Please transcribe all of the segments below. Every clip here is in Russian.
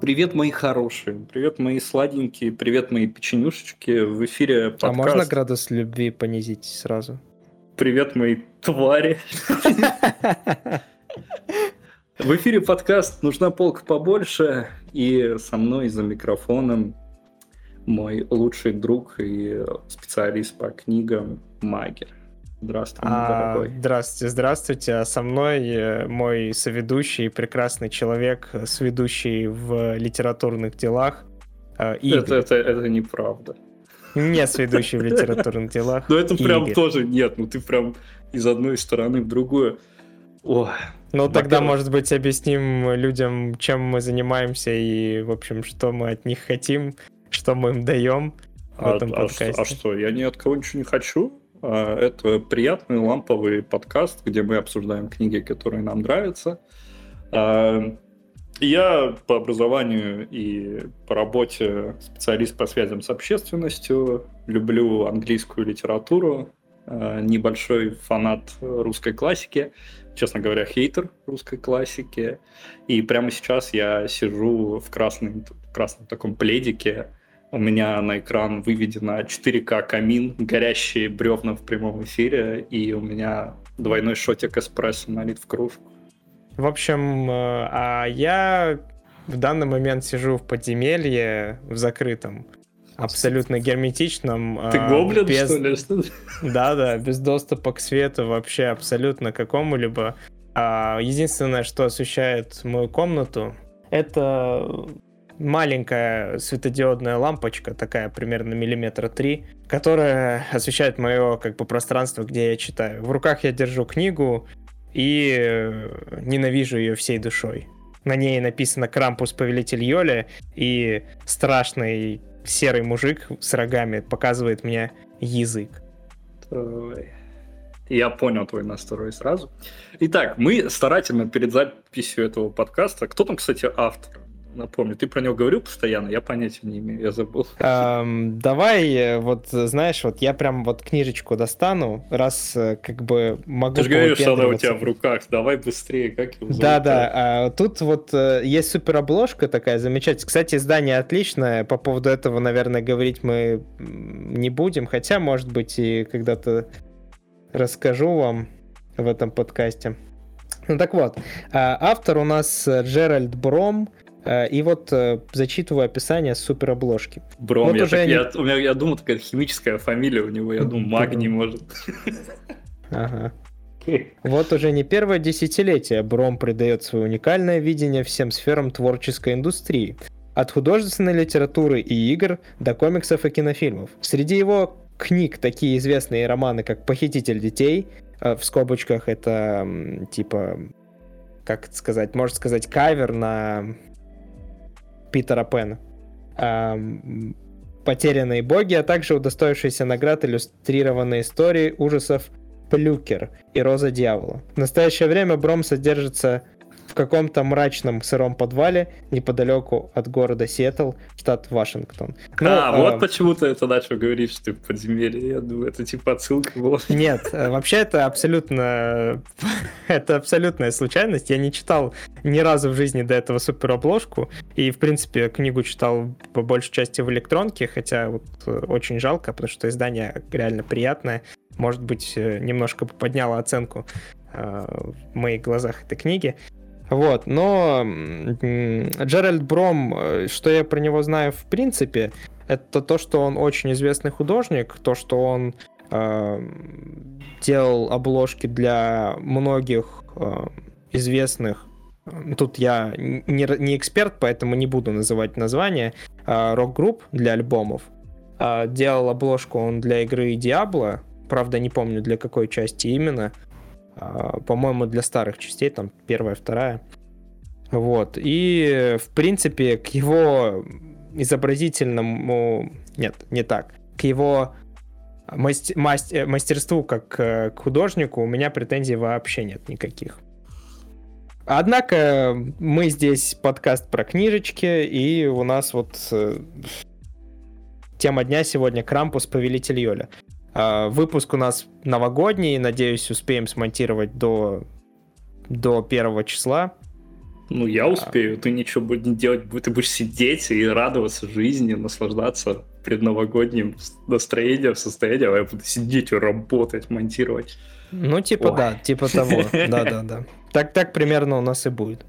Привет, мои хорошие, привет, мои сладенькие, привет, мои печенюшечки. В эфире подкаст... А можно градус любви понизить сразу? Привет, мои твари. В эфире подкаст «Нужна полка побольше» и со мной за микрофоном мой лучший друг и специалист по книгам Магер. Здравствуй, а. Здравствуйте, здравствуйте. А со мной э, мой соведущий, прекрасный человек, сведущий в литературных делах. Э, Игорь. Это, это, это неправда. Не сведущий в литературных делах. Ну это прям тоже нет, ну ты прям из одной стороны в другую. Ой, ну, тогда, может быть, объясним людям, чем мы занимаемся и, в общем, что мы от них хотим, что мы им даем в а, этом а, подкасте. А что, я ни от кого ничего не хочу? А, это приятный ламповый подкаст, где мы обсуждаем книги, которые нам нравятся. А, я по образованию и по работе специалист по связям с общественностью, люблю английскую литературу, а, небольшой фанат русской классики, честно говоря, хейтер русской классики. И прямо сейчас я сижу в красном, в красном таком пледике, у меня на экран выведено 4К камин, горящие бревна в прямом эфире, и у меня двойной шотик эспрессо налит в кружку. В общем, э, а я в данный момент сижу в подземелье, в закрытом, абсолютно герметичном. Ты э, гоблин, без... что ли? Да-да, без доступа к свету вообще абсолютно какому-либо. А единственное, что освещает мою комнату, это маленькая светодиодная лампочка, такая примерно миллиметра три, которая освещает мое как бы пространство, где я читаю. В руках я держу книгу и э, ненавижу ее всей душой. На ней написано «Крампус, повелитель Йоли», и страшный серый мужик с рогами показывает мне язык. Я понял твой настрой сразу. Итак, мы старательно перед записью этого подкаста... Кто там, кстати, автор? Напомню. Ты про него говорил постоянно, я понятия не имею, я забыл. Эм, давай, э, вот знаешь, вот я прям вот книжечку достану, раз э, как бы могу... Ты же говоришь, что она у тебя в руках, давай быстрее, как его зовут? Да-да, а, тут вот э, есть супер обложка такая замечательная. Кстати, издание отличное, по поводу этого, наверное, говорить мы не будем, хотя, может быть, и когда-то расскажу вам в этом подкасте. Ну так вот, а, автор у нас Джеральд Бром, и вот э, зачитываю описание суперобложки. Бром, вот я, уже так, не... я, у меня, я думал, такая химическая фамилия у него, я думаю, магний может. Ага. Вот уже не первое десятилетие Бром придает свое уникальное видение всем сферам творческой индустрии. От художественной литературы и игр до комиксов и кинофильмов. Среди его книг такие известные романы, как «Похититель детей», э, в скобочках это типа, как это сказать, можно сказать, кавер на Питера Пэна. «Потерянные боги», а также удостоившиеся наград иллюстрированные истории ужасов «Плюкер» и «Роза дьявола». В настоящее время Бром содержится в каком-то мрачном сыром подвале неподалеку от города Сиэтл, штат Вашингтон. Ну, а, э, вот почему ты это начал говорить, что ты в подземелье. Я думаю, это типа отсылка была. Нет, э, вообще это абсолютно... это абсолютная случайность. Я не читал ни разу в жизни до этого суперобложку, и, в принципе, книгу читал по большей части в электронке, хотя вот э, очень жалко, потому что издание реально приятное. Может быть, э, немножко подняло оценку в моих глазах этой книги. Вот, но Джеральд Бром, э, что я про него знаю в принципе, это то, что он очень известный художник, то, что он э, делал обложки для многих э, известных Тут я не, не эксперт, поэтому не буду называть название. Э, рок-групп для альбомов. Э, делал обложку он для игры Diablo. Правда, не помню для какой части именно. А, по-моему, для старых частей, там первая, вторая. Вот. И, в принципе, к его изобразительному... Нет, не так. К его мастер... мастерству как э, к художнику у меня претензий вообще нет никаких. Однако мы здесь подкаст про книжечки, и у нас вот э, тема дня сегодня Крампус Повелитель Йоля. А, выпуск у нас новогодний, надеюсь, успеем смонтировать до до первого числа. Ну, я а. успею. Ты ничего будешь не делать. Ты будешь сидеть и радоваться жизни, наслаждаться предновогодним настроением, состоянием, а я буду сидеть и работать, монтировать. Ну, типа, Ой. да, типа того. Да-да-да. Так, так примерно у нас и будет.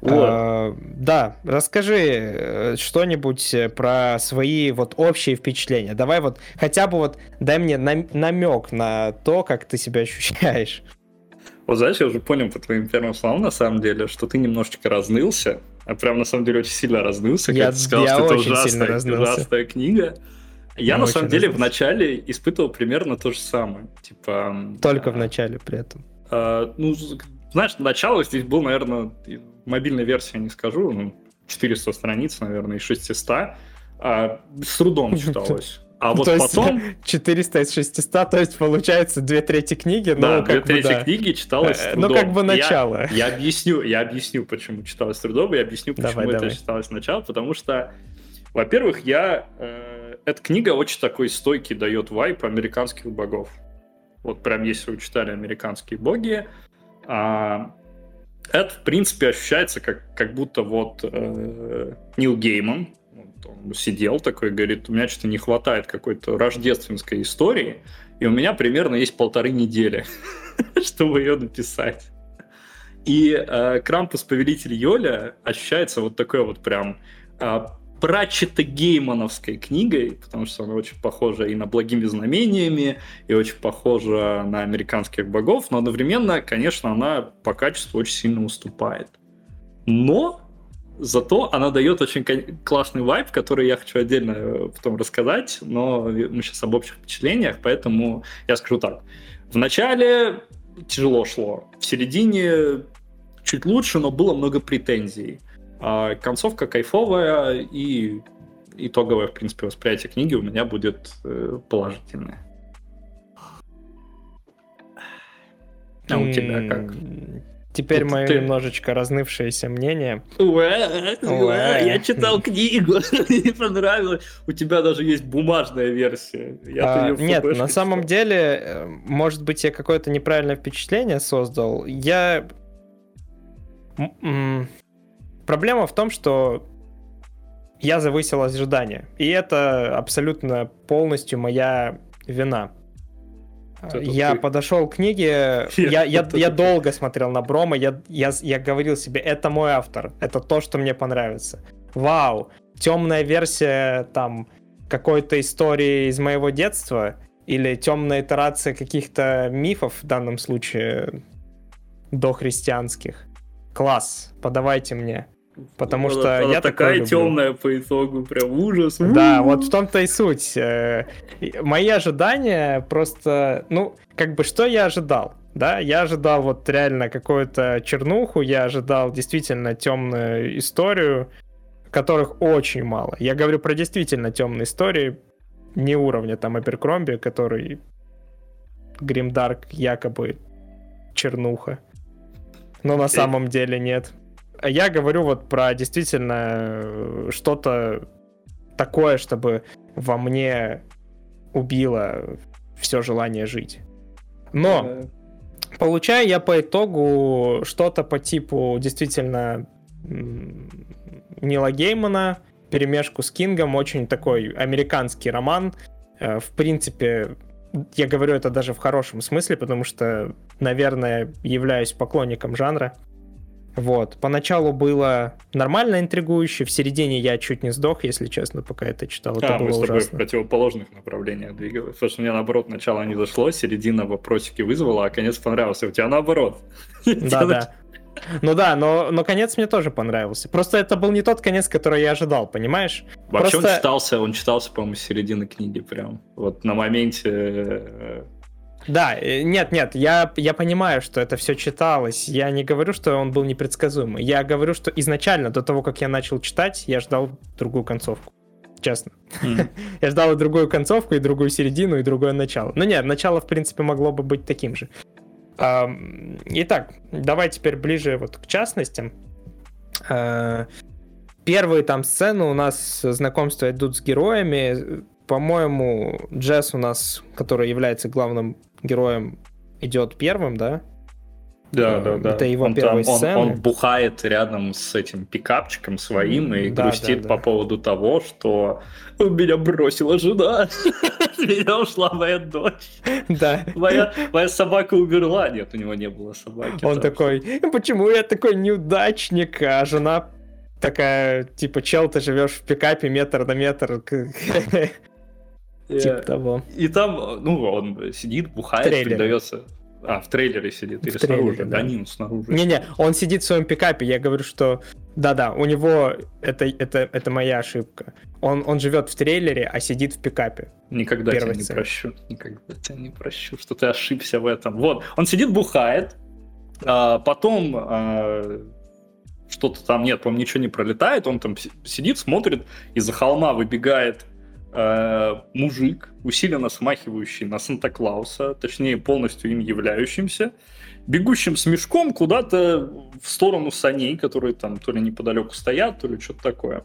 Вот. А, да, расскажи э, что-нибудь про свои вот общие впечатления. Давай вот хотя бы вот дай мне намек на то, как ты себя ощущаешь. Вот знаешь, я уже понял по твоим первым словам, на самом деле, что ты немножечко разнылся, а прям на самом деле очень сильно разнылся, я, когда ты сказал, я что это ужасная, ужасная книга. Я, на самом деле, вначале испытывал примерно то же самое. Типа... Только а, в начале при этом. А, ну, знаешь, начало здесь был, наверное, мобильная версия, не скажу, ну, 400 страниц, наверное, из 600. А, с трудом читалось. А вот то потом... 400 из 600, то есть получается две трети книги, да, ну, как две трети да. книги читалось с трудом. Ну, как бы начало. Я, я объясню, я объясню, почему читалось с трудом, и объясню, почему давай, это давай. читалось начало, потому что, во-первых, я... Э, эта книга очень такой стойкий дает вайп американских богов. Вот прям если вы читали «Американские боги», а, это, в принципе, ощущается как, как будто вот э, Нил Гейман, он сидел такой, говорит, у меня что-то не хватает какой-то рождественской истории, и у меня примерно есть полторы недели, чтобы ее написать. И э, Крампус Повелитель Йоля ощущается вот такой вот прям э, прачето-геймановской книгой, потому что она очень похожа и на «Благими знамениями», и очень похожа на «Американских богов», но одновременно, конечно, она по качеству очень сильно уступает. Но Зато она дает очень классный вайп, который я хочу отдельно э, потом рассказать, но мы сейчас об общих впечатлениях, поэтому я скажу так. В начале тяжело шло, в середине чуть лучше, но было много претензий. А концовка кайфовая и итоговое, в принципе, восприятие книги у меня будет э, положительное. А у тебя как? Теперь мое ты... немножечко разнывшееся мнение. Уэ, уэ, я читал книгу, мне понравилось. У тебя даже есть бумажная версия. Я а, нет, на самом читал. деле, э, может быть, я какое-то неправильное впечатление создал. Я... Проблема в том, что я завысил ожидания. И это абсолютно полностью моя вина. Я ты... подошел к книге, я, я, я долго смотрел на Брома, я, я, я говорил себе, это мой автор, это то, что мне понравится. Вау, темная версия там какой-то истории из моего детства или темная итерация каких-то мифов, в данном случае дохристианских. Класс, подавайте мне. Потому она, что она я такая темная по итогу, прям ужас. Да, вот в том-то и суть. Э, мои ожидания просто, ну, как бы что я ожидал? Да, я ожидал вот реально какую-то чернуху, я ожидал действительно темную историю, которых очень мало. Я говорю про действительно темные истории, не уровня там Аперкромби, который Гримдарк якобы чернуха. Но на самом деле нет. Я говорю вот про действительно э, что-то такое, чтобы во мне убило все желание жить. Но получаю я по итогу что-то по типу действительно Нила Геймана, перемешку с Кингом, очень такой американский роман. Э, в принципе, я говорю это даже в хорошем смысле, потому что, наверное, являюсь поклонником жанра. Вот. Поначалу было нормально интригующе, в середине я чуть не сдох, если честно, пока это читал. Это а, было мы с тобой ужасно. в противоположных направлениях двигалось. Потому что мне, наоборот, начало не зашло, середина вопросики вызвала, а конец понравился. У тебя наоборот. Да-да. Ну да, но, но конец мне тоже понравился. Просто это был не тот конец, который я ожидал, понимаешь? Вообще Просто... он читался, он читался, по-моему, с середины книги прям. Вот на моменте э, да, э, нет, нет, я, я понимаю, что это все читалось. Я не говорю, что он был непредсказуемый. Я говорю, что изначально, до того, как я начал читать, я ждал другую концовку. Честно. Mm. я ждал и другую концовку, и другую середину, и другое начало. Ну нет, начало, в принципе, могло бы быть таким же. Итак, давай теперь ближе вот к частностям. А, первые там сцены у нас знакомства идут с героями. По-моему, Джесс у нас, который является главным героем идет первым, да? Да, да, да. Это его он первые там, сцены. Он, он бухает рядом с этим пикапчиком своим и Да, грустит да, по да. поводу того, что меня бросила жена, меня ушла моя дочь, Да. моя, моя собака умерла. Нет, у него не было собаки. Он такой, почему я такой неудачник, а жена такая, типа, чел, ты живешь в пикапе метр на метр, Э, типа того. И там, ну, он сидит, бухает, передается. А, в трейлере сидит, В или трейлере, снаружи, да. да, не, ну, снаружи. Не-не, он сидит в своем пикапе, я говорю, что да-да, у него это, это, это моя ошибка. Он, он живет в трейлере, а сидит в пикапе. Никогда тебя Первая не прощу. Никогда тебя не прощу, что ты ошибся в этом. Вот, он сидит, бухает, а, потом а, что-то там нет, по-моему, ничего не пролетает, он там си- сидит, смотрит, из-за холма выбегает а, мужик, усиленно смахивающий на Санта-Клауса, точнее, полностью им являющимся, бегущим с мешком куда-то в сторону саней, которые там то ли неподалеку стоят, то ли что-то такое.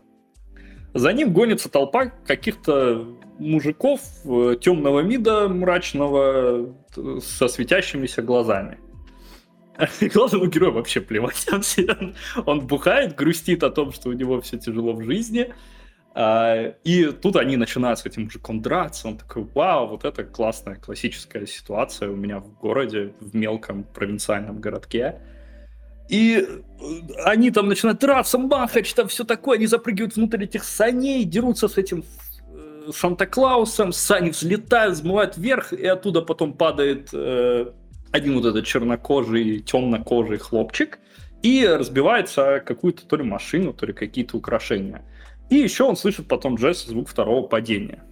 За ним гонится толпа каких-то мужиков э, темного вида, мрачного, т- со светящимися глазами. Главному герою вообще плевать. Он- он бухает, грустит о том, что у него все тяжело в жизни. А, И тут они начинают с этим мужиком драться. Он такой, вау, вот это классная классическая ситуация у меня в городе, в мелком провинциальном городке. И э, они там начинают драться, махать, там все такое, они запрыгивают внутрь этих саней, дерутся с этим э, Санта-Клаусом, сани взлетают, взмывают вверх, и оттуда потом падает э, один вот этот чернокожий, темнокожий хлопчик, и разбивается какую-то то ли машину, то ли какие-то украшения. И еще он слышит потом Джесс звук второго падения.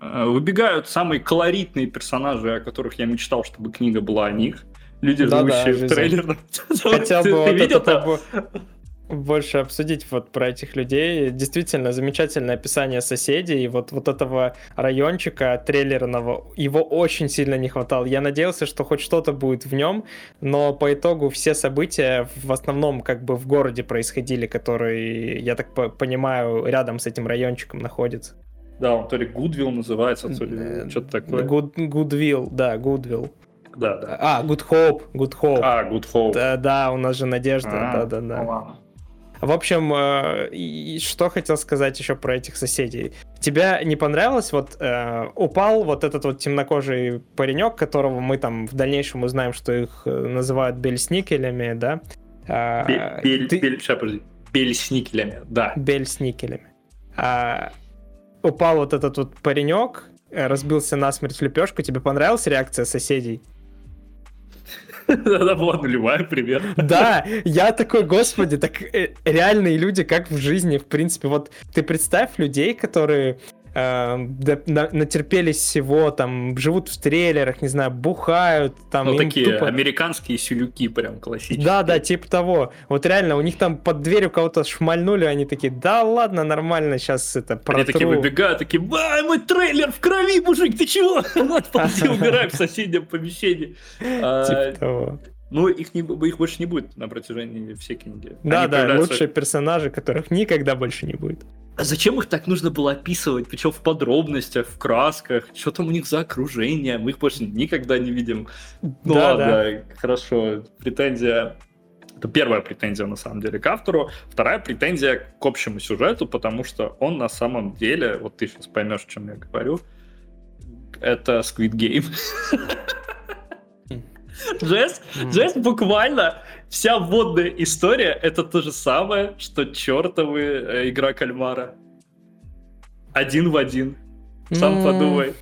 Э, Выбегают самые колоритные персонажи, о которых я мечтал, чтобы книга была о них. Люди, Да-да, живущие в жизнь. трейлерном. Ты- бы вот это больше обсудить вот про этих людей. Действительно, замечательное описание соседей. И вот, вот этого райончика трейлерного, его очень сильно не хватало. Я надеялся, что хоть что-то будет в нем, но по итогу все события в основном как бы в городе происходили, который, я так по- понимаю, рядом с этим райончиком находится. Да, он то ли Гудвилл называется, то ли что-то такое. Гуд- Гудвилл, да, Гудвилл. Да, да. А, Good Hope, Good Hope. А, Good Hope. Да, да, у нас же Надежда, А, да-да-да. ну ладно. В общем, э, и что хотел сказать еще про этих соседей. Тебе не понравилось, вот э, упал вот этот вот темнокожий паренек, которого мы там в дальнейшем узнаем, что их э, называют бельсникелями, да? А, Бе- Бель, ты- бель- ща, подожди. Бель с никелями, да. Бельсникелями. А, упал вот этот вот паренек, э, разбился насмерть в лепешку. Тебе понравилась реакция соседей? Она была нулевая, привет. Да, я такой, господи, так э, реальные люди, как в жизни, в принципе. Вот ты представь людей, которые э, на- натерпелись всего, там, живут в трейлерах, не знаю, бухают, там, Ну, такие тупо- американские сюлюки прям классические. Да, да, типа того. Вот реально, у них там под дверью кого-то шмальнули, они такие, да ладно, нормально, сейчас это Они такие протру». выбегают, такие, ай, мой трейлер в крови, мужик, ты чего? Ползи, умирай в соседнем помещении. А, Типа того. Ну, их, не, их больше не будет на протяжении всей книги. Да, Они да, лучшие персонажи, которых никогда больше не будет. А зачем их так нужно было описывать? Причем в подробностях, в красках, что там у них за окружение, мы их больше никогда не видим. Ну Да, ладно, хорошо, претензия... Это первая претензия, на самом деле, к автору. Вторая претензия к общему сюжету, потому что он на самом деле, вот ты сейчас поймешь, о чем я говорю, это Squid Game. Джесс, М. Джесс буквально вся вводная история это то же самое, что чертовы э, игра кальмара. Один в один. Сам Ну, подумай.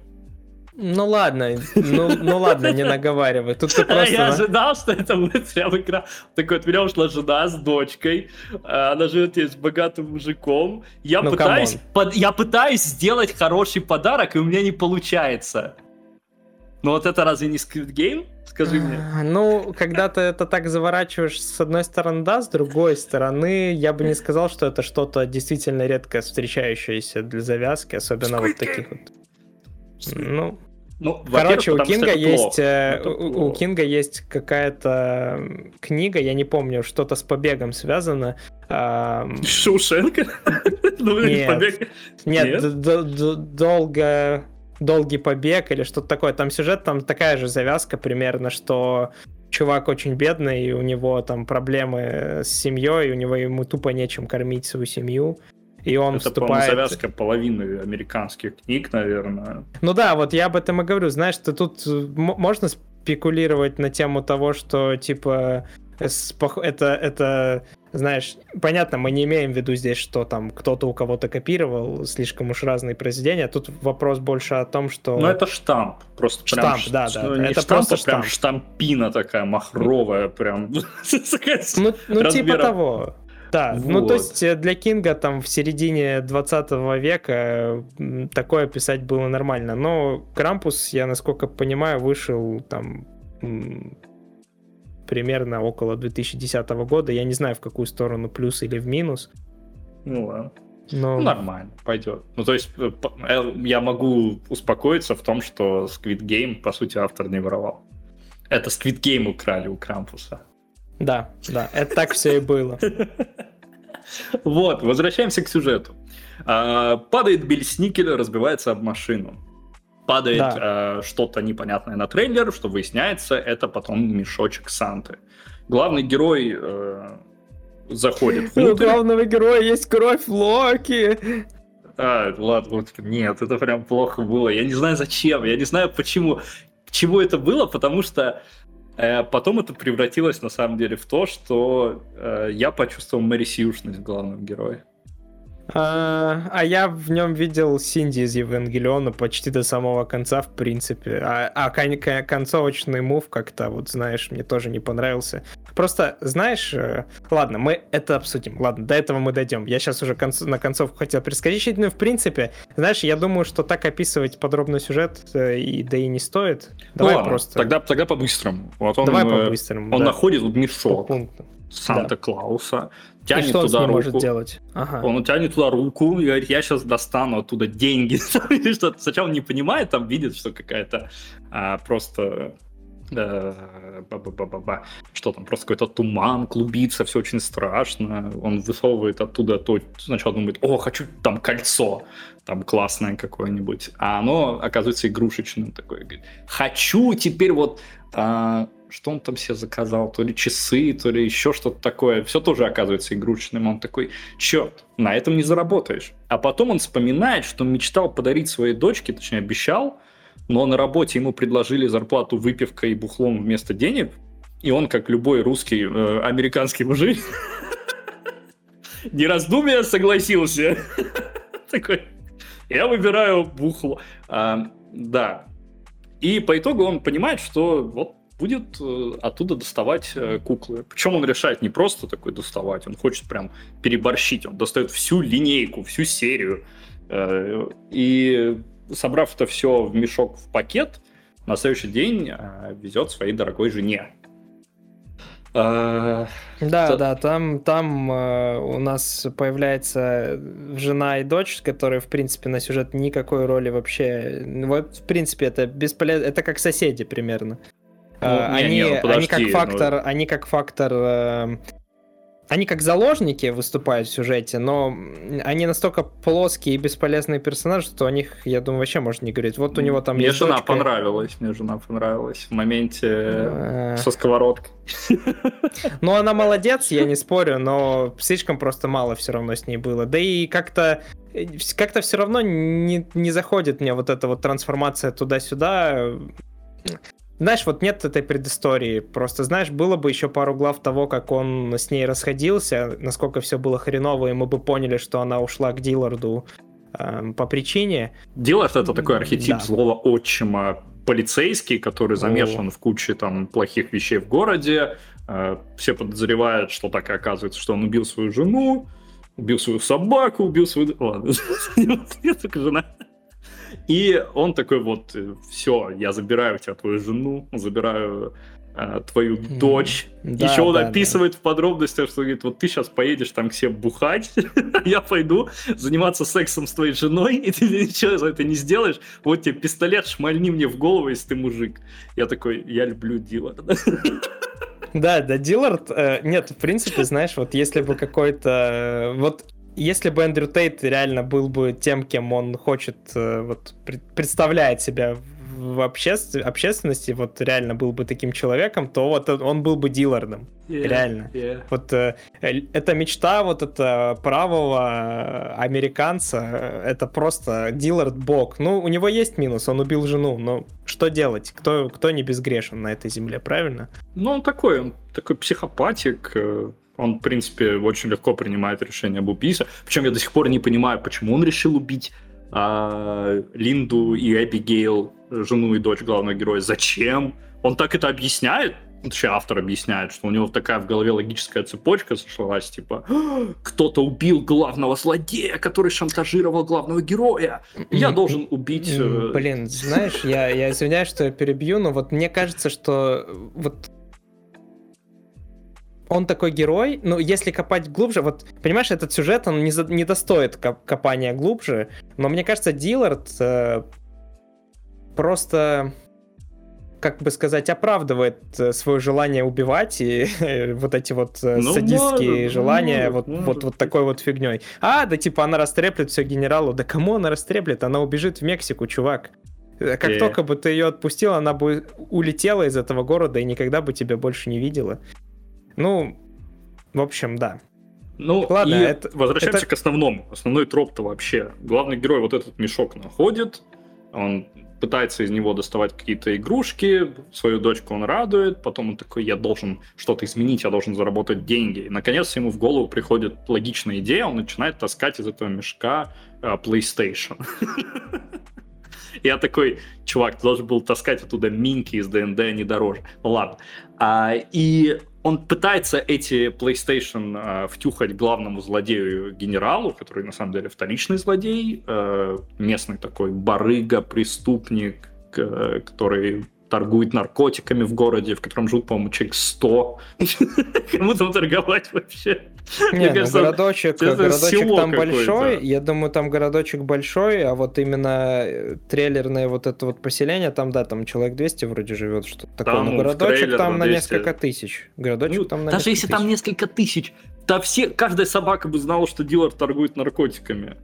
Ну ладно, ну, ну ладно, не наговаривай. Тут ты просто... Я ожидал, что это будет прям игра. Так вот, меня ушла жена с дочкой, а, она живет здесь с богатым мужиком. Я Ну, пытаюсь, под- я пытаюсь сделать хороший подарок, и у меня не получается. Ну вот это разве не Squid Game? Скажи мне. А, Ну, когда ты это так заворачиваешь с одной стороны, да, с другой стороны, я бы не сказал, что это что-то действительно редко встречающееся для завязки, особенно Squid вот таких вот. Ну, Ну, короче, у Кинга есть, плохо. э, у. Кинга есть какая-то книга, я не помню, что-то с побегом связано. ам, Шоушенка? Ну, Нет. Нет, долго, долгий побег или что-то такое. Там сюжет, там такая же завязка примерно, что чувак очень бедный, и у него там проблемы с семьей, у него ему тупо нечем кормить свою семью. И он Это, вступает... завязка половины американских книг, наверное. Ну да, вот я об этом и говорю. Знаешь, что тут можно спекулировать на тему того, что типа это, это, знаешь, понятно, мы не имеем в виду здесь, что там кто-то у кого-то копировал слишком уж разные произведения. Тут вопрос больше о том, что... Ну, это штамп. Просто штамп, прям, да, да. Ну, это штамп, просто штамп. прям штампина такая махровая, прям. Ну, ну типа того. Да, вот. ну то есть э, для Кинга там в середине 20 века такое писать было нормально, но Крампус, я насколько понимаю, вышел там примерно около 2010 года. Я не знаю, в какую сторону, плюс или в минус. Ну ладно. Но... Ну, нормально, пойдет. Ну, то есть, э, э, я могу успокоиться в том, что Squid Game, по сути, автор не воровал. Это Squid Game украли у Крампуса. Да, да, это так все и было. Вот, возвращаемся к сюжету. А, падает Сникель, разбивается об машину падает да. э, что-то непонятное на трейлер, что выясняется, это потом мешочек Санты. Главный герой э, заходит внутрь. У главного героя есть кровь Локи. А, ладно, вот, нет, это прям плохо было. Я не знаю зачем, я не знаю почему, чему это было, потому что э, потом это превратилось на самом деле в то, что э, я почувствовал Мэри Сьюшность главного героя. А, а я в нем видел Синди из Евангелиона почти до самого конца, в принципе. А, а кон- концовочный мув как-то, вот знаешь, мне тоже не понравился. Просто, знаешь, э, ладно, мы это обсудим. Ладно, до этого мы дойдем. Я сейчас уже конц- на концовку хотел перескочить. Ну, в принципе, знаешь, я думаю, что так описывать подробный сюжет, э, и, да и не стоит. Давай ну, ладно, просто... Тогда, тогда по-быстрому. Вот он, Давай э, по-быстрому, Он да. находит мешок Санта-Клауса. Да тянет и что туда он руку. может делать? Ага. Он тянет туда руку и говорит, я сейчас достану оттуда деньги. Сначала он не понимает, там видит, что какая-то а, просто ба -ба -ба -ба. Что там, просто какой-то туман клубится, все очень страшно. Он высовывает оттуда то, сначала думает, о, хочу там кольцо, там классное какое-нибудь. А оно оказывается игрушечным такое. Говорит, хочу теперь вот а, что он там себе заказал, то ли часы, то ли еще что-то такое. Все тоже оказывается игрушечным. Он такой, черт, на этом не заработаешь. А потом он вспоминает, что мечтал подарить своей дочке, точнее обещал, но на работе ему предложили зарплату выпивкой и бухлом вместо денег, и он, как любой русский, э, американский мужик, не раздумия согласился. Такой, я выбираю бухло. Да. И по итогу он понимает, что вот будет э, оттуда доставать э, куклы. Причем он решает не просто такой доставать, он хочет прям переборщить. Он достает всю линейку, всю серию. Э, и собрав это все в мешок, в пакет, на следующий день везет своей дорогой жене. Да, да, да, там, там у нас появляется жена и дочь, которые, в принципе, на сюжет никакой роли вообще... Вот, в принципе, это бесполезно, это как соседи примерно. Ну, они, не, не, ну, подожди, они как фактор, ну... они как фактор, э, они как заложники выступают в сюжете, но они настолько плоские и бесполезные персонажи, что о них, я думаю, вообще можно не говорить. Вот у него там мне есть жена дочка... понравилась, мне жена понравилась в моменте э. со сковородкой. Ну, она молодец, я не спорю, но слишком просто мало все равно с ней было. Да и как-то как-то все равно не, не заходит мне вот эта вот трансформация туда-сюда знаешь, вот нет этой предыстории. Просто, знаешь, было бы еще пару глав того, как он с ней расходился, насколько все было хреново, и мы бы поняли, что она ушла к Дилларду э, по причине. Диллард — это такой архетип да. злого отчима, полицейский, который замешан О. в куче там плохих вещей в городе. Э, все подозревают, что так и оказывается, что он убил свою жену, убил свою собаку, убил свою... Ладно, жена. И он такой вот, э, все, я забираю у тебя твою жену, забираю э, твою дочь. Да, Еще он да, описывает да. в подробностях, что говорит, вот ты сейчас поедешь там к себе бухать, я пойду заниматься сексом с твоей женой, и ты ничего за это не сделаешь. Вот тебе пистолет, шмальни мне в голову, если ты мужик. Я такой, я люблю Диларда. Да, да, Диллард, э, нет, в принципе, знаешь, вот если бы какой-то, э, вот если бы Эндрю Тейт реально был бы тем, кем он хочет, э, вот представляет себя в обществ... общественности, вот реально был бы таким человеком, то вот он был бы дилером. Yeah, реально. Yeah. Вот э, эта мечта вот это правого американца, это просто дилер бог. Ну, у него есть минус, он убил жену, но что делать? Кто, кто не безгрешен на этой земле, правильно? Ну, он такой, он такой психопатик, э, он, в принципе, очень легко принимает решение об убийстве. Причем я до сих пор не понимаю, почему он решил убить а, Линду и Эбигейл, жену и дочь главного героя. Зачем? Он так это объясняет? Точнее, автор объясняет, что у него такая в голове логическая цепочка сошлась, типа, кто-то убил главного злодея, который шантажировал главного героя. Я должен убить... Э, блин, знаешь, я, я извиняюсь, что я перебью, но вот мне кажется, что вот он такой герой, ну, если копать глубже, вот, понимаешь, этот сюжет, он не, за, не достоит коп копания глубже, но мне кажется, Диллард э, просто, как бы сказать, оправдывает э, свое желание убивать и э, вот эти вот э, ну, садистские может, желания может, вот, может. вот, вот такой вот фигней. А, да типа она растреплет все генералу. Да кому она растреплет? Она убежит в Мексику, чувак. Как yeah. только бы ты ее отпустил, она бы улетела из этого города и никогда бы тебя больше не видела. Ну, в общем, да. Ну, Ладно, и это, возвращаемся это... к основному. Основной троп-то вообще. Главный герой вот этот мешок находит, он пытается из него доставать какие-то игрушки, свою дочку он радует, потом он такой, я должен что-то изменить, я должен заработать деньги. И, наконец, ему в голову приходит логичная идея, он начинает таскать из этого мешка uh, PlayStation. Я такой, чувак, ты должен был таскать оттуда минки из ДНД, а не дороже. Ладно. А, и он пытается эти PlayStation э, втюхать главному злодею генералу, который на самом деле вторичный злодей, э, местный такой барыга, преступник, э, который торгует наркотиками в городе, в котором живут, по-моему, человек 100. Кому там торговать вообще? Не, ну, городочек, городочек там большой, я думаю, там городочек большой, а вот именно э, трейлерное вот это вот поселение, там, да, там человек 200 вроде живет, что такое, там, но городочек там на несколько тысяч. Городочек ну, там на Даже если тысяч. там несколько тысяч, то все, каждая собака бы знала, что дилер торгует наркотиками.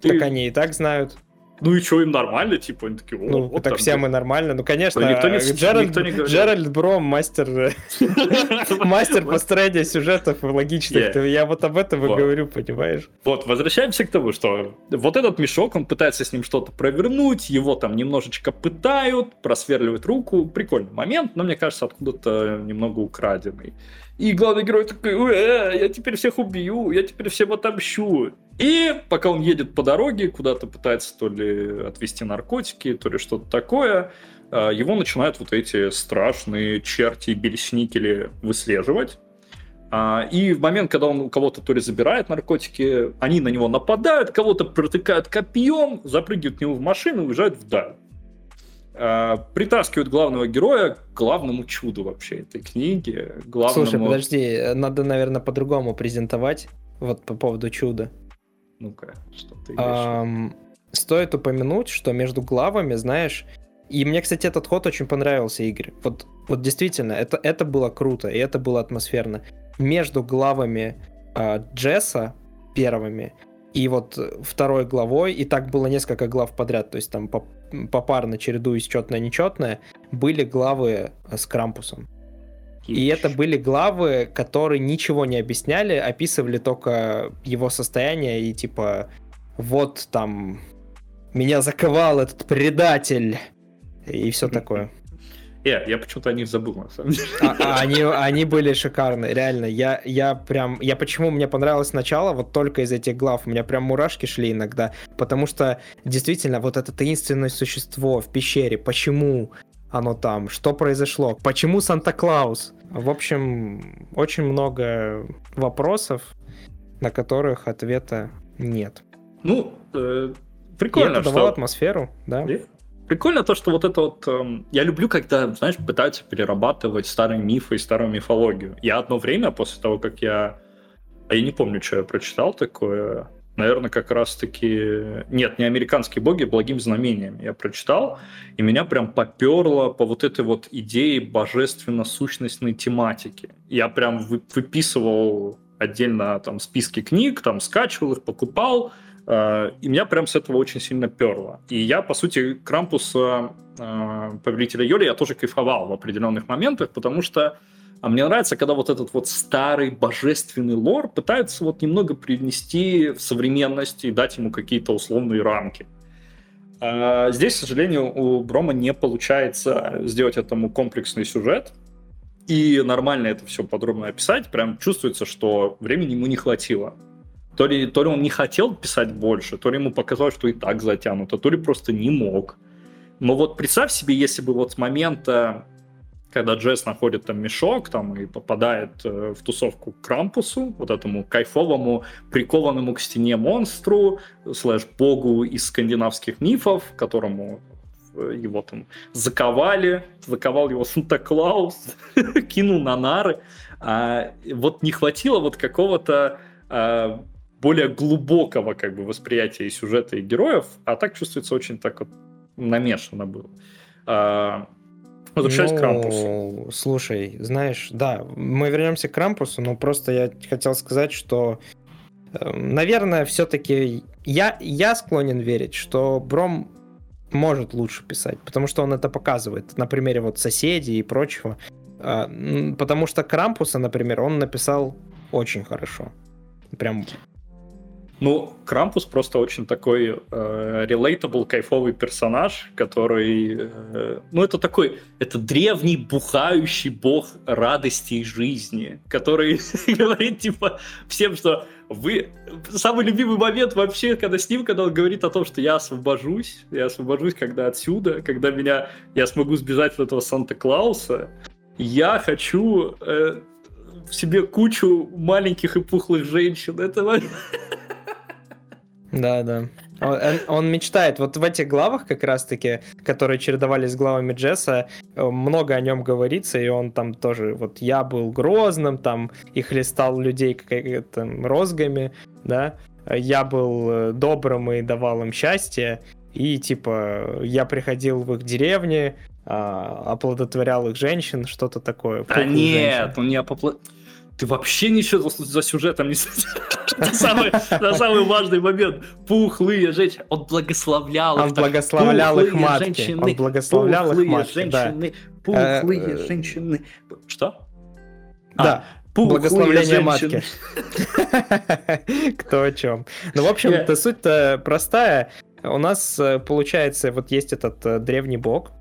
Так они и так знают. Ну и что, им нормально, типа, они такие, ну, вот, так все мы нормально, ну, конечно, Но никто не, Джеральд, никто не Джеральд Бром, мастер, мастер построения сюжетов логичных, я вот об этом и говорю, понимаешь? Вот, возвращаемся к тому, что вот этот мешок, он пытается с ним что-то провернуть, его там немножечко пытают, просверливают руку, прикольный момент, но мне кажется, откуда-то немного украденный. И главный герой такой, э, я теперь всех убью, я теперь всем отомщу. И пока он едет по дороге, куда-то пытается то ли отвести наркотики, то ли что-то такое, а, его начинают вот эти страшные черти бельсникели выслеживать. А, и в момент, когда он у кого-то то ли забирает наркотики, они на него нападают, кого-то протыкают копьем, запрыгивают к нему в машину и уезжают вдаль. А, притаскивают главного героя к главному чуду вообще этой книги. Главному... Слушай, подожди, надо, наверное, по-другому презентовать вот по поводу чуда. Ну-ка, что ты имеешь? Стоит упомянуть, что между главами, знаешь, и мне, кстати, этот ход очень понравился, Игорь. Вот, вот действительно, это, это было круто, и это было атмосферно. Между главами э, Джесса первыми и вот второй главой, и так было несколько глав подряд, то есть там попарно чередуясь четное-нечетное, были главы с Крампусом. И это были главы, которые ничего не объясняли, описывали только его состояние и типа вот там меня заковал этот предатель и все такое. Я, я почему-то о них забыл, на самом деле. А, а они, они были шикарные, реально. Я, я прям... Я почему мне понравилось начало, вот только из этих глав. У меня прям мурашки шли иногда. Потому что, действительно, вот это таинственное существо в пещере, почему оно там, что произошло, почему Санта-Клаус. В общем, очень много вопросов, на которых ответа нет. Ну, э, прикольно, И это что... атмосферу, да. И? Прикольно то, что вот это вот... Э, я люблю, когда, знаешь, пытаются перерабатывать старые мифы и старую мифологию. Я одно время, после того, как я... А я не помню, что я прочитал такое наверное, как раз-таки... Нет, не американские боги, благим знамением я прочитал, и меня прям поперло по вот этой вот идее божественно-сущностной тематики. Я прям выписывал отдельно там списки книг, там скачивал их, покупал, и меня прям с этого очень сильно перло. И я, по сути, Крампуса э, Повелителя Йоли я тоже кайфовал в определенных моментах, потому что а мне нравится, когда вот этот вот старый божественный лор пытается вот немного привнести в современность и дать ему какие-то условные рамки. А здесь, к сожалению, у Брома не получается сделать этому комплексный сюжет и нормально это все подробно описать. Прям чувствуется, что времени ему не хватило. То ли, то ли он не хотел писать больше, то ли ему показалось, что и так затянуто, то ли просто не мог. Но вот представь себе, если бы вот с момента когда Джесс находит там мешок там, и попадает э, в тусовку к Крампусу, вот этому кайфовому, прикованному к стене монстру, слэш-богу из скандинавских мифов, которому э, его там заковали, заковал его Санта-Клаус, кинул на нары. А, вот не хватило вот какого-то а, более глубокого как бы восприятия и сюжета, и героев, а так чувствуется очень так вот намешано было. А, Возвращаясь ну, к Крампусу. Слушай, знаешь, да, мы вернемся к Крампусу, но просто я хотел сказать, что, эм, наверное, все-таки я, я склонен верить, что Бром может лучше писать, потому что он это показывает на примере вот соседей и прочего. А, потому что Крампуса, например, он написал очень хорошо. Прям ну, Крампус просто очень такой э, relatable, кайфовый персонаж, который... Э, ну, это такой... Это древний, бухающий бог радости и жизни, который говорит, типа, всем, что вы... Самый любимый момент вообще, когда с ним, когда он говорит о том, что я освобожусь, я освобожусь, когда отсюда, когда меня... Я смогу сбежать от этого Санта-Клауса. Я хочу... Э, в себе кучу маленьких и пухлых женщин. Это Да, да. Он, он мечтает. Вот в этих главах как раз-таки, которые чередовались с главами Джесса, э, много о нем говорится, и он там тоже, вот я был грозным, там, и хлестал людей как там, розгами, да, я был э, добрым и давал им счастье, и типа я приходил в их деревни, а, оплодотворял их женщин, что-то такое. А нет, женщин. он не оплодотворял ты вообще ничего за, за сюжетом не Это самый, самый важный момент. Пухлые женщины. Он благословлял их. Он благословлял их матки. Он благословлял их матки, женщины. Пухлые э, женщины. Что? Да. А, Благословление матки. Кто о чем. Ну, в общем-то, суть-то простая. У нас, э, получается, вот есть этот э, древний бог,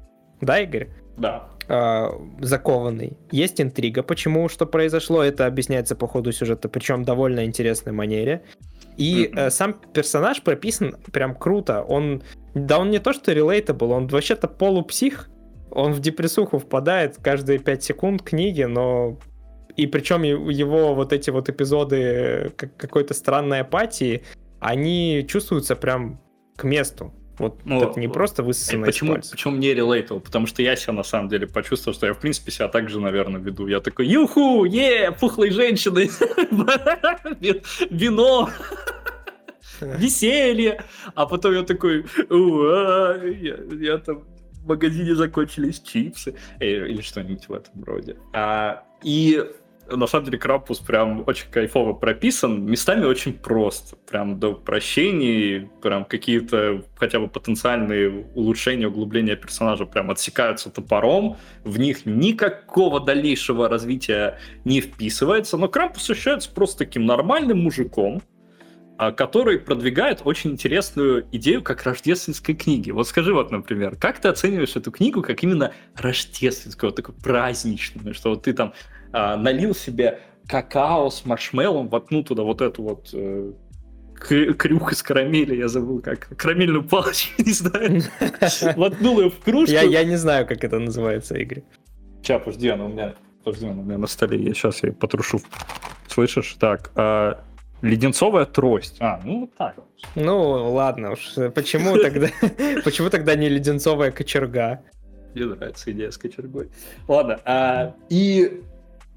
да, Игорь? Да. Э, закованный. Есть интрига, почему, что произошло, это объясняется по ходу сюжета, причем в довольно интересной манере. И э, сам персонаж прописан прям круто. Он, да он не то что relatable, он вообще-то полупсих. Он в депрессуху впадает каждые 5 секунд книги, но и причем его вот эти вот эпизоды какой-то странной апатии, они чувствуются прям к месту. Вот ну, это не просто высосано почему, Почему мне релейтил? Потому что я себя на самом деле почувствовал, что я в принципе себя так же, наверное, веду. Я такой, юху, е, пухлые женщины, вино, веселье. А потом я такой, я там в магазине закончились чипсы э, или что-нибудь в этом роде. А, и на самом деле Крапус прям очень кайфово прописан, местами очень просто, прям до прощений, прям какие-то хотя бы потенциальные улучшения, углубления персонажа прям отсекаются топором, в них никакого дальнейшего развития не вписывается, но Крампус ощущается просто таким нормальным мужиком, а, который продвигает очень интересную идею как рождественской книги. Вот скажи вот, например, как ты оцениваешь эту книгу как именно рождественскую, вот такую праздничную, что вот ты там а, налил себе какао с маршмеллом, воткнул туда вот эту вот э, крюк из карамели, я забыл как, карамельную палочку, не знаю, воткнул ее в кружку. Я, я не знаю, как это называется, Игорь. Сейчас, подожди, она у меня, подожди, она у меня на столе, я сейчас ее потрушу. Слышишь? Так, а, леденцовая трость. А, ну так. Ну, ладно уж. Почему тогда, почему тогда не леденцовая кочерга? Мне нравится идея с кочергой. Ладно, а, и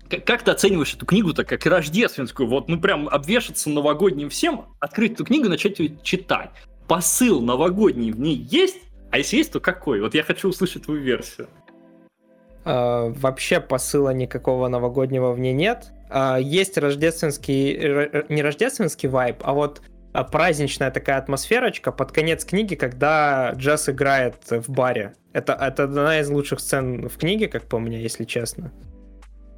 как ты оцениваешь эту книгу-то как рождественскую? Вот, ну прям обвешаться новогодним всем, открыть эту книгу начать ее читать. Посыл новогодний в ней есть? А если есть, то какой? Вот я хочу услышать твою версию. э, вообще посыла никакого новогоднего в ней нет. Э, есть рождественский, не рождественский вайб, а вот праздничная такая атмосферочка под конец книги, когда Джесс играет в баре. Это, это одна из лучших сцен в книге, как по мне, если честно.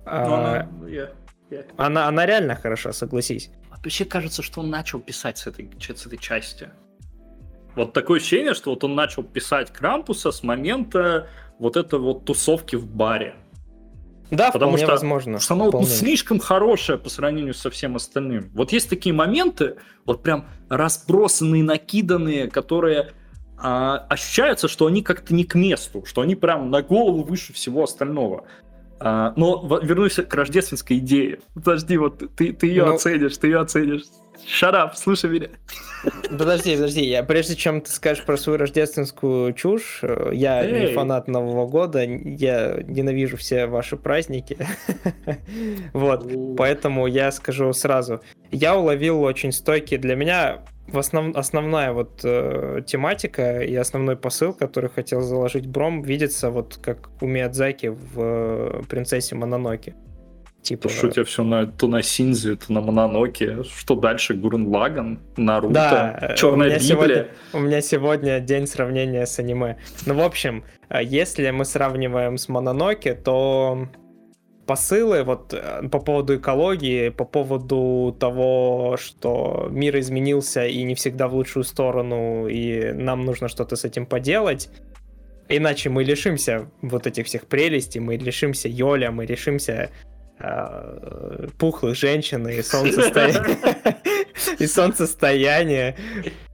Ну, она, yeah, yeah. она, она реально хороша, согласись. Вообще кажется, что он начал писать с этой, с этой части. Вот такое ощущение, что вот он начал писать Крампуса с момента вот этой вот тусовки в баре. Да, Потому что возможно. Что оно вполне. слишком хорошее по сравнению со всем остальным. Вот есть такие моменты, вот прям разбросанные, накиданные, которые а, ощущаются, что они как-то не к месту, что они прям на голову выше всего остального. А, но вернусь к рождественской идее. Подожди, вот ты, ты ее ну... оценишь, ты ее оценишь. Up, слушай меня. Подожди, подожди, я, прежде чем ты скажешь про свою рождественскую чушь, э, я Эй. не фанат Нового года, я ненавижу все ваши праздники. вот, поэтому я скажу сразу. Я уловил очень стойкий для меня в основ, основная вот э, тематика и основной посыл, который хотел заложить Бром, видится вот как у Миядзаки в э, «Принцессе Мононоке». Типа... Что у тебя все на, то на Синзе, то на Мононоке. Что дальше? Гурен Лаган, Наруто, да, Черная Библия. Сегодня, у меня сегодня день сравнения с аниме. Ну, в общем, э, если мы сравниваем с Мононоке, то посылы вот э, по поводу экологии, по поводу того, что мир изменился и не всегда в лучшую сторону, и нам нужно что-то с этим поделать. Иначе мы лишимся вот этих всех прелестей, мы лишимся Йоля, мы лишимся э, пухлых женщин и солнцестояния. И солнцестояние.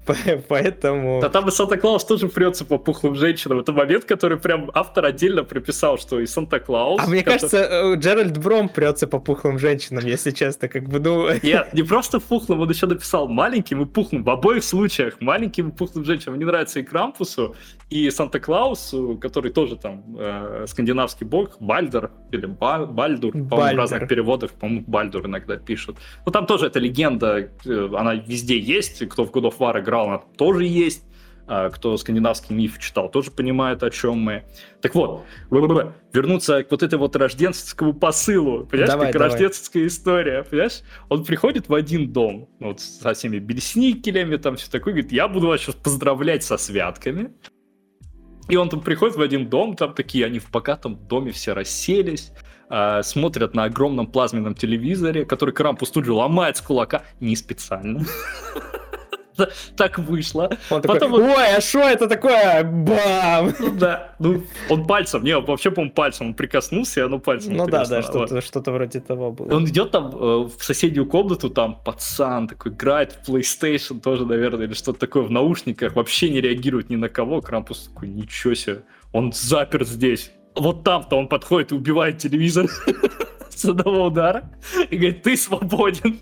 Поэтому... Да там и Санта-Клаус тоже прется по пухлым женщинам. Это момент, который прям автор отдельно приписал, что и Санта-Клаус... А мне кажется, э, Джеральд Бром прется по пухлым женщинам, если честно, как бы, ну... Нет, не просто пухлым, он еще написал маленьким и пухлым. В обоих случаях маленьким и пухлым женщинам. Мне нравится и Крампусу, и Санта-Клаусу, который тоже там э, скандинавский бог, Бальдер, или Ба Бальдур, по-моему, в разных переводах, по-моему, Бальдур иногда пишут. Ну, там тоже эта легенда, э, она везде есть, кто в God of War играл, она тоже есть. А, кто скандинавский миф читал, тоже понимает, о чем мы. Так вот, вернуться к вот этой вот рождественскому посылу, понимаешь, давай, как давай. рождественская история, понимаешь? Он приходит в один дом, вот со всеми бельсникелями, там все такое, говорит, я буду вас сейчас поздравлять со святками. И он там приходит в один дом, там такие, они в богатом доме все расселись, э, смотрят на огромном плазменном телевизоре, который Крампус тут же ломает с кулака, не специально. так вышло. Он такой, Потом... ой, а что это такое? Бам! Ну да, ну, он пальцем, не, вообще, по-моему, пальцем он прикоснулся, и оно пальцем Ну да, да, что-то, что-то вроде того было. Он идет там э, в соседнюю комнату, там пацан такой играет в PlayStation тоже, наверное, или что-то такое в наушниках, вообще не реагирует ни на кого. Крампус такой, ничего себе, он запер здесь. Вот там-то он подходит и убивает телевизор с одного удара и говорит, ты свободен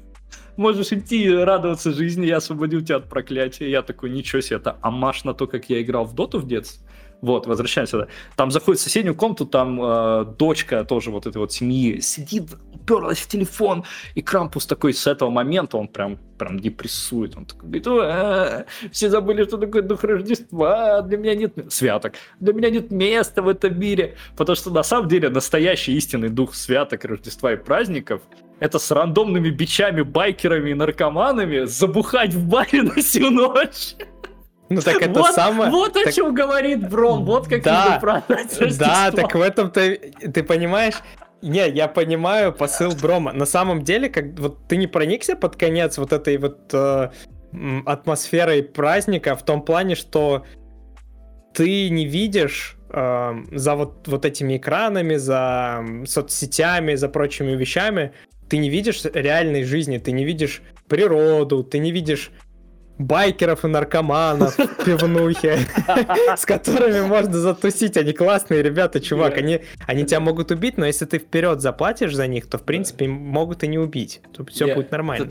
можешь идти радоваться жизни, я освободил тебя от проклятия. Я такой, ничего себе, это амаш на то, как я играл в доту в детстве. Вот, возвращаемся сюда. Там заходит в соседнюю комнату, там э, дочка тоже вот этой вот семьи сидит, уперлась в телефон, и Крампус такой с этого момента, он прям, прям депрессует. Он такой говорит, а, все забыли, что такое дух Рождества, для меня нет святок, для меня нет места в этом мире. Потому что на самом деле настоящий истинный дух святок, Рождества и праздников это с рандомными бичами, байкерами и наркоманами забухать в баре на всю ночь. Ну так это вот, самое... Вот так... о чем говорит Бром, вот как да, продать Да, так в этом-то... Ты понимаешь, не, я понимаю посыл Брома. На самом деле, как вот ты не проникся под конец вот этой вот э, атмосферой праздника в том плане, что ты не видишь э, за вот, вот этими экранами, за соцсетями, за прочими вещами ты не видишь реальной жизни, ты не видишь природу, ты не видишь байкеров и наркоманов в пивнухе, с которыми можно затусить. Они классные ребята, чувак. Они, они тебя могут убить, но если ты вперед заплатишь за них, то, в принципе, могут и не убить. То все будет нормально.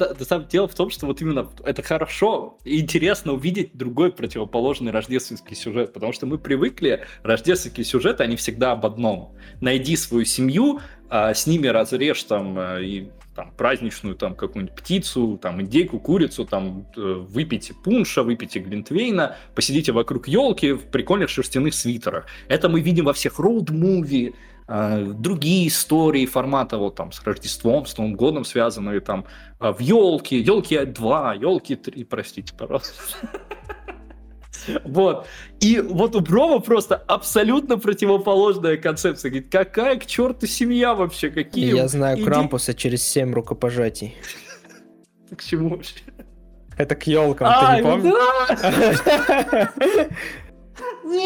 Дело в том, что вот именно это хорошо и интересно увидеть другой противоположный рождественский сюжет, потому что мы привыкли, рождественские сюжеты, они всегда об одном. Найди свою семью, а с ними разрежь там э, и там праздничную там какую-нибудь птицу, там индейку, курицу, там э, выпейте пунша, выпейте глинтвейна, посидите вокруг елки в прикольных шерстяных свитерах. Это мы видим во всех роуд-муви, э, другие истории формата вот там с Рождеством, с Новым годом связанные там э, в елке, елки 2, елки 3, простите, пожалуйста. Вот. И вот у Брома просто абсолютно противоположная концепция. Говорит, какая к черту семья вообще? Какие... Я знаю иди... Крампуса через семь рукопожатий. К чему вообще? Это к елкам, а, ты не помнишь? Да!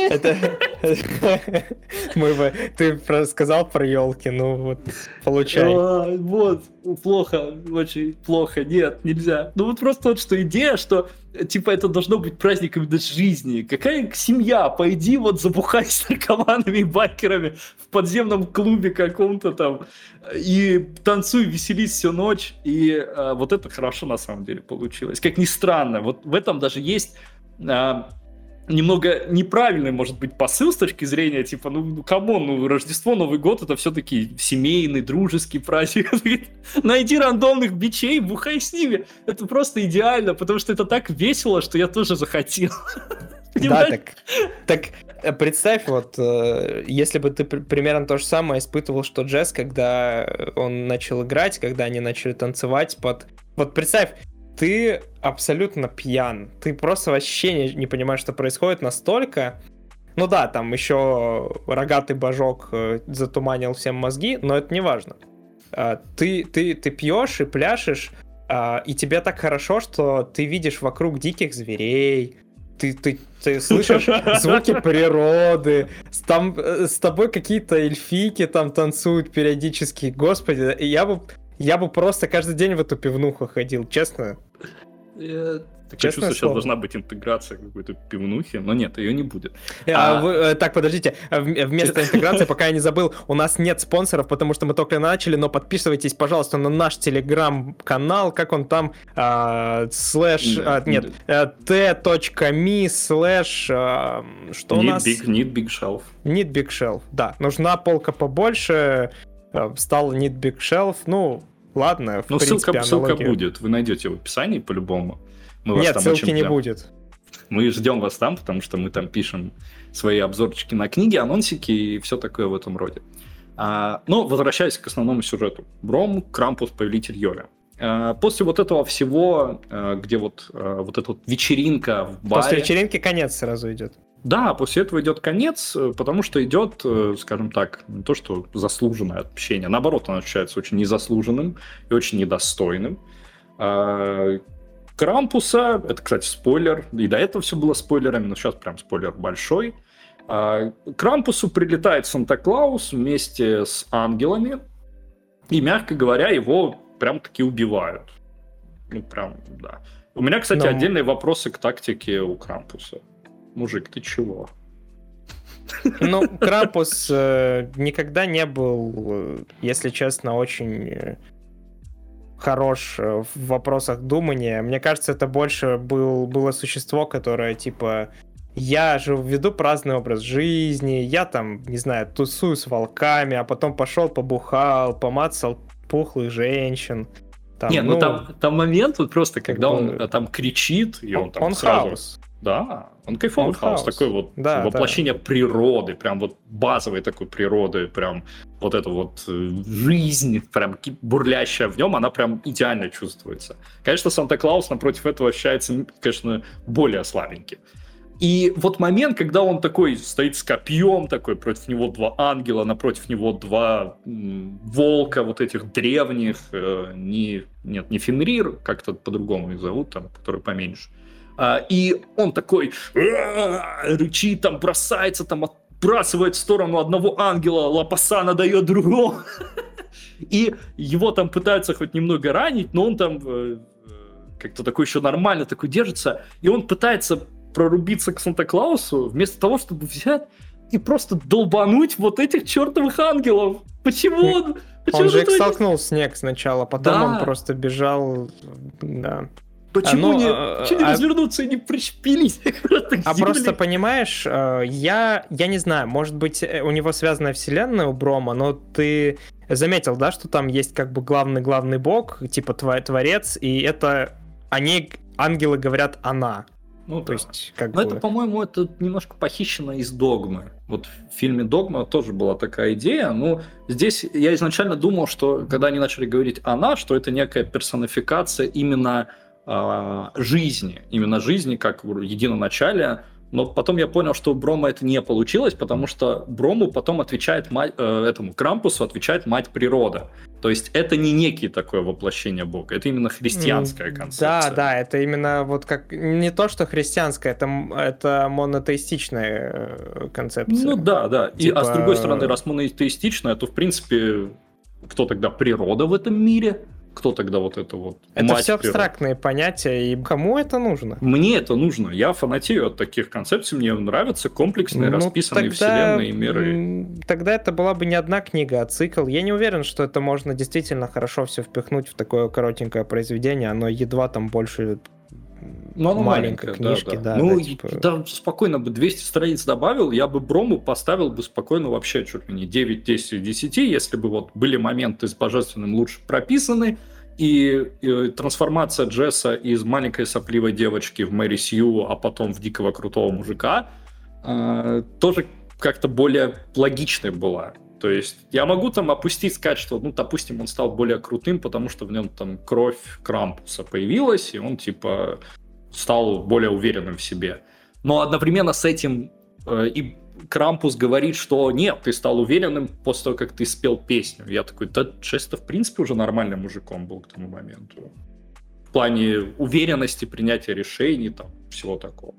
Это... Мы бы... Ты сказал про елки, ну вот, получай. А, вот, плохо, очень плохо, нет, нельзя. Ну вот просто вот что идея, что типа это должно быть праздником именно жизни. Какая семья? Пойди вот забухай с наркоманами и байкерами в подземном клубе каком-то там и танцуй, веселись всю ночь. И а, вот это хорошо на самом деле получилось. Как ни странно, вот в этом даже есть а, немного неправильный, может быть, посыл с точки зрения, типа, ну, come on, ну, Рождество, Новый год, это все-таки семейный, дружеский праздник. Найди рандомных бичей, бухай с ними. Это просто идеально, потому что это так весело, что я тоже захотел. Да, так, так э, представь, вот, э, если бы ты примерно то же самое испытывал, что Джесс, когда он начал играть, когда они начали танцевать под... Вот представь, ты абсолютно пьян. Ты просто вообще не, не понимаешь, что происходит настолько. Ну да, там еще рогатый божок э, затуманил всем мозги, но это не важно. А, ты, ты, ты пьешь и пляшешь, а, и тебе так хорошо, что ты видишь вокруг диких зверей, ты, ты, ты слышишь звуки природы, там э, с тобой какие-то эльфики там танцуют периодически. Господи, я бы я бы просто каждый день в эту пивнуху ходил, честно. Я... Так я чувствую, сейчас должна быть интеграция какой-то пивнухи, но нет, ее не будет. А, а... Вы, э, так, подождите, вместо интеграции, пока я не забыл, у нас нет спонсоров, потому что мы только начали, но подписывайтесь, пожалуйста, на наш телеграм-канал, как он там, а, слэш, а, нет, э, t.me слэш, а, что у нас? Big, need big shelf. Need big shelf, да, нужна полка побольше, Э, стал Need Big Shelf, ну, ладно, в ну, принципе, ссылка, ссылка будет, вы найдете в описании по-любому. Мы Нет, ссылки не будет. Мы ждем вас там, потому что мы там пишем свои обзорчики на книги, анонсики и все такое в этом роде. А, но возвращаясь к основному сюжету. Бром, Крампус, Повелитель Йоля. А, после вот этого всего, а, где вот, а, вот эта вот вечеринка в баре... После вечеринки конец сразу идет. Да, после этого идет конец, э, потому что идет, э, скажем так, не то что заслуженное отмщение, наоборот, оно ощущается очень незаслуженным и очень недостойным. А, Крампуса, это, кстати, спойлер, и до этого все было спойлерами, но сейчас прям спойлер большой. А, Крампусу прилетает Санта-Клаус вместе с ангелами, и, мягко говоря, его прям-таки убивают. Ну, прям, да. У меня, кстати, но... отдельные вопросы к тактике у Крампуса. Мужик, ты чего? Ну, Крапус э, никогда не был, э, если честно, очень э, хорош э, в вопросах думания. Мне кажется, это больше был, было существо, которое типа я же веду праздный образ жизни, я там, не знаю, тусую с волками, а потом пошел побухал, помацал пухлых женщин. Там, не, ну, ну там, там момент вот просто, когда он, он там кричит, и он, он там он сразу... хаос. Да, он кайфовый хаос, хаос, такой вот да, воплощение да. природы, прям вот базовой такой природы, прям вот эта вот э, жизнь, прям бурлящая в нем, она прям идеально чувствуется. Конечно, Санта-Клаус напротив этого ощущается, конечно, более слабенький. И вот момент, когда он такой стоит с копьем, такой против него два ангела, напротив него два волка вот этих древних, э, не, нет, не Фенрир, как-то по-другому их зовут, там, который поменьше, и он такой рычит, там бросается, там отбрасывает в сторону одного ангела, Лапасана дает другому. И его там пытаются хоть немного ранить, но он там э, э, как-то такой еще нормально такой держится, и он пытается прорубиться к Санта-Клаусу, вместо того, чтобы взять и просто долбануть вот этих чертовых ангелов. Почему он... Почему он же их столкнул снег сначала, потом да. он просто бежал, да. Почему а, не, а, почему не а, развернуться и не пришпились? а просто понимаешь, э, я, я не знаю, может быть, э, у него связанная вселенная у Брома, но ты заметил, да, что там есть как бы главный-главный бог, типа творец, и это они, ангелы говорят она. Ну, то да. есть, как Но бы... это, по-моему, это немножко похищено из догмы. Вот в фильме Догма тоже была такая идея. Ну, здесь я изначально думал, что когда они начали говорить она, что это некая персонификация именно э, жизни, именно жизни как единоначалия но потом я понял, что у Брома это не получилось, потому что Брому потом отвечает мать, э, этому Крампусу отвечает мать природа. То есть это не некий такое воплощение Бога, это именно христианская концепция. Да, да, это именно вот как не то, что христианская, это, это монотеистичная э, концепция. Ну да, да. Типа... И, а с типа другой стороны, раз монотеистичная, то в принципе кто тогда природа в этом мире? Кто тогда вот это вот? Это все абстрактные понятия, и кому это нужно? Мне это нужно. Я фанатею от таких концепций, мне нравятся комплексные, ну, расписанные тогда, вселенные миры. Тогда это была бы не одна книга, а цикл. Я не уверен, что это можно действительно хорошо все впихнуть в такое коротенькое произведение. Оно едва там больше ну, оно маленькой книжки, да. да. ну, да, типа... да, спокойно бы 200 страниц добавил, я бы Брому поставил бы спокойно вообще чуть ли не 9, 10, 10, если бы вот были моменты с Божественным лучше прописаны, и, и трансформация Джесса из маленькой сопливой девочки в Мэри Сью, а потом в дикого крутого мужика, э, тоже как-то более логичной была. То есть я могу там опустить, сказать, что, ну, допустим, он стал более крутым, потому что в нем там кровь Крампуса появилась, и он, типа, стал более уверенным в себе. Но одновременно с этим э, и Крампус говорит, что нет, ты стал уверенным после того, как ты спел песню. Я такой, да, Често в принципе уже нормальным мужиком был к тому моменту. В плане уверенности, принятия решений, там, всего такого.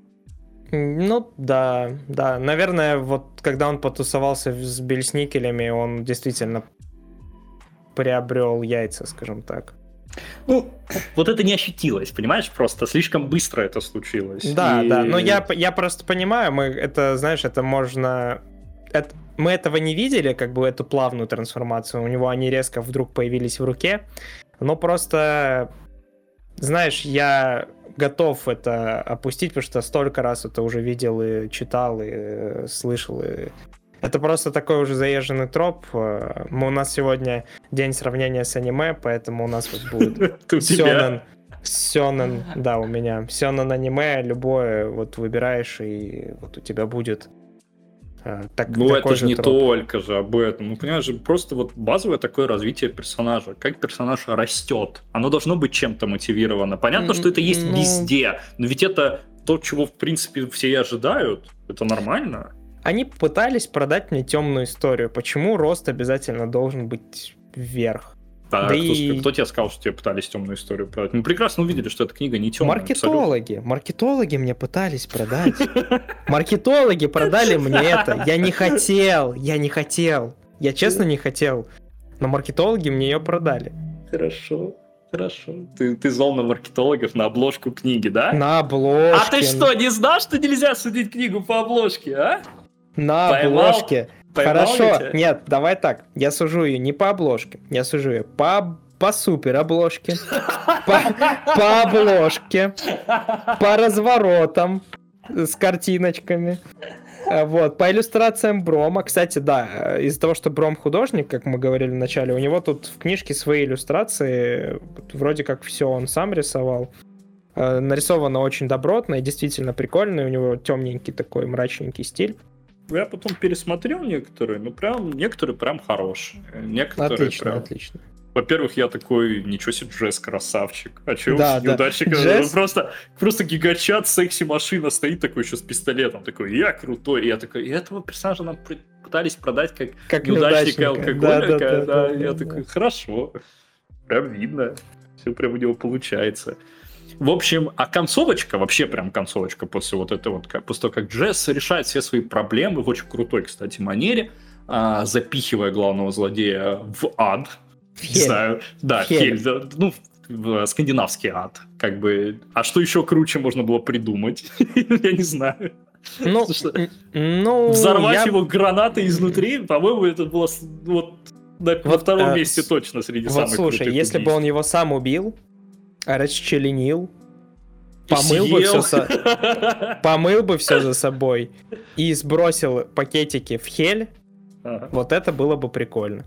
Ну, да, да. Наверное, вот когда он потусовался с бельсникелями, он действительно приобрел яйца, скажем так. Ну, вот это не ощутилось, понимаешь, просто слишком быстро это случилось. Да, и... да, но я, я просто понимаю, мы это, знаешь, это можно... Это, мы этого не видели, как бы эту плавную трансформацию, у него они резко вдруг появились в руке, но просто, знаешь, я готов это опустить, потому что столько раз это уже видел и читал, и э, слышал, и это просто такой уже заезженный троп. Э, мы, у нас сегодня день сравнения с аниме, поэтому у нас вот будет Сёнэн. Сёнэн, да, у меня. Сёнэн аниме, любое вот выбираешь, и вот у тебя будет так, ну, это же не троп. только же об этом. Ну, понимаешь, просто вот базовое такое развитие персонажа. Как персонаж растет. Оно должно быть чем-то мотивировано. Понятно, что это есть ну... везде, но ведь это то, чего, в принципе, все и ожидают. Это нормально. Они пытались продать мне темную историю. Почему рост обязательно должен быть вверх? А да кто, и... кто тебе сказал, что тебе пытались темную историю продать? Мы прекрасно увидели, что эта книга не темная. Маркетологи. Абсолютно. Маркетологи мне пытались продать. Маркетологи продали мне это. Я не хотел. Я не хотел. Я честно не хотел. Но маркетологи мне ее продали. Хорошо. Хорошо. Ты, ты зол на маркетологов на обложку книги, да? На обложке. А ты что, не знал, что нельзя судить книгу по обложке, а? На Поймал? обложке. Поймал Хорошо, нет, давай так. Я сужу ее не по обложке, я сужу ее по по супер обложке, по, по обложке, по разворотам с картиночками. Вот, по иллюстрациям Брома. Кстати, да, из-за того, что Бром художник, как мы говорили в начале, у него тут в книжке свои иллюстрации, вроде как все он сам рисовал. Э, нарисовано очень добротно и действительно прикольно, у него темненький такой мрачненький стиль. Я потом пересмотрел некоторые, ну прям некоторые прям хорошие. Некоторые отлично, прям... отлично. Во-первых, я такой, ничего себе, Джесс красавчик. А че да, неудачник? Да. Джесс... Просто, просто гигачат, секси-машина стоит такой еще с пистолетом. Такой, я крутой. И я такой, и этого персонажа нам пытались продать как, как неудачника, алкоголика. Да, да, да, да, да, я да, такой, да. хорошо. Прям видно. Все прям у него получается. В общем, а концовочка, вообще прям концовочка после вот этого, вот, после того, как Джесс решает все свои проблемы в очень крутой, кстати, манере, а, запихивая главного злодея в ад. Хель. Не знаю, да, Хель, да, ну, в скандинавский ад, как бы. А что еще круче можно было придумать? Я не знаю. Ну, ну Взорвать я... его гранатой изнутри, по-моему, это было вот на, вот, втором э, месте точно среди вот самых слушай, если убийств. бы он его сам убил, расчленил, помыл бы, все со... помыл бы все за собой и сбросил пакетики в хель, ага. вот это было бы прикольно.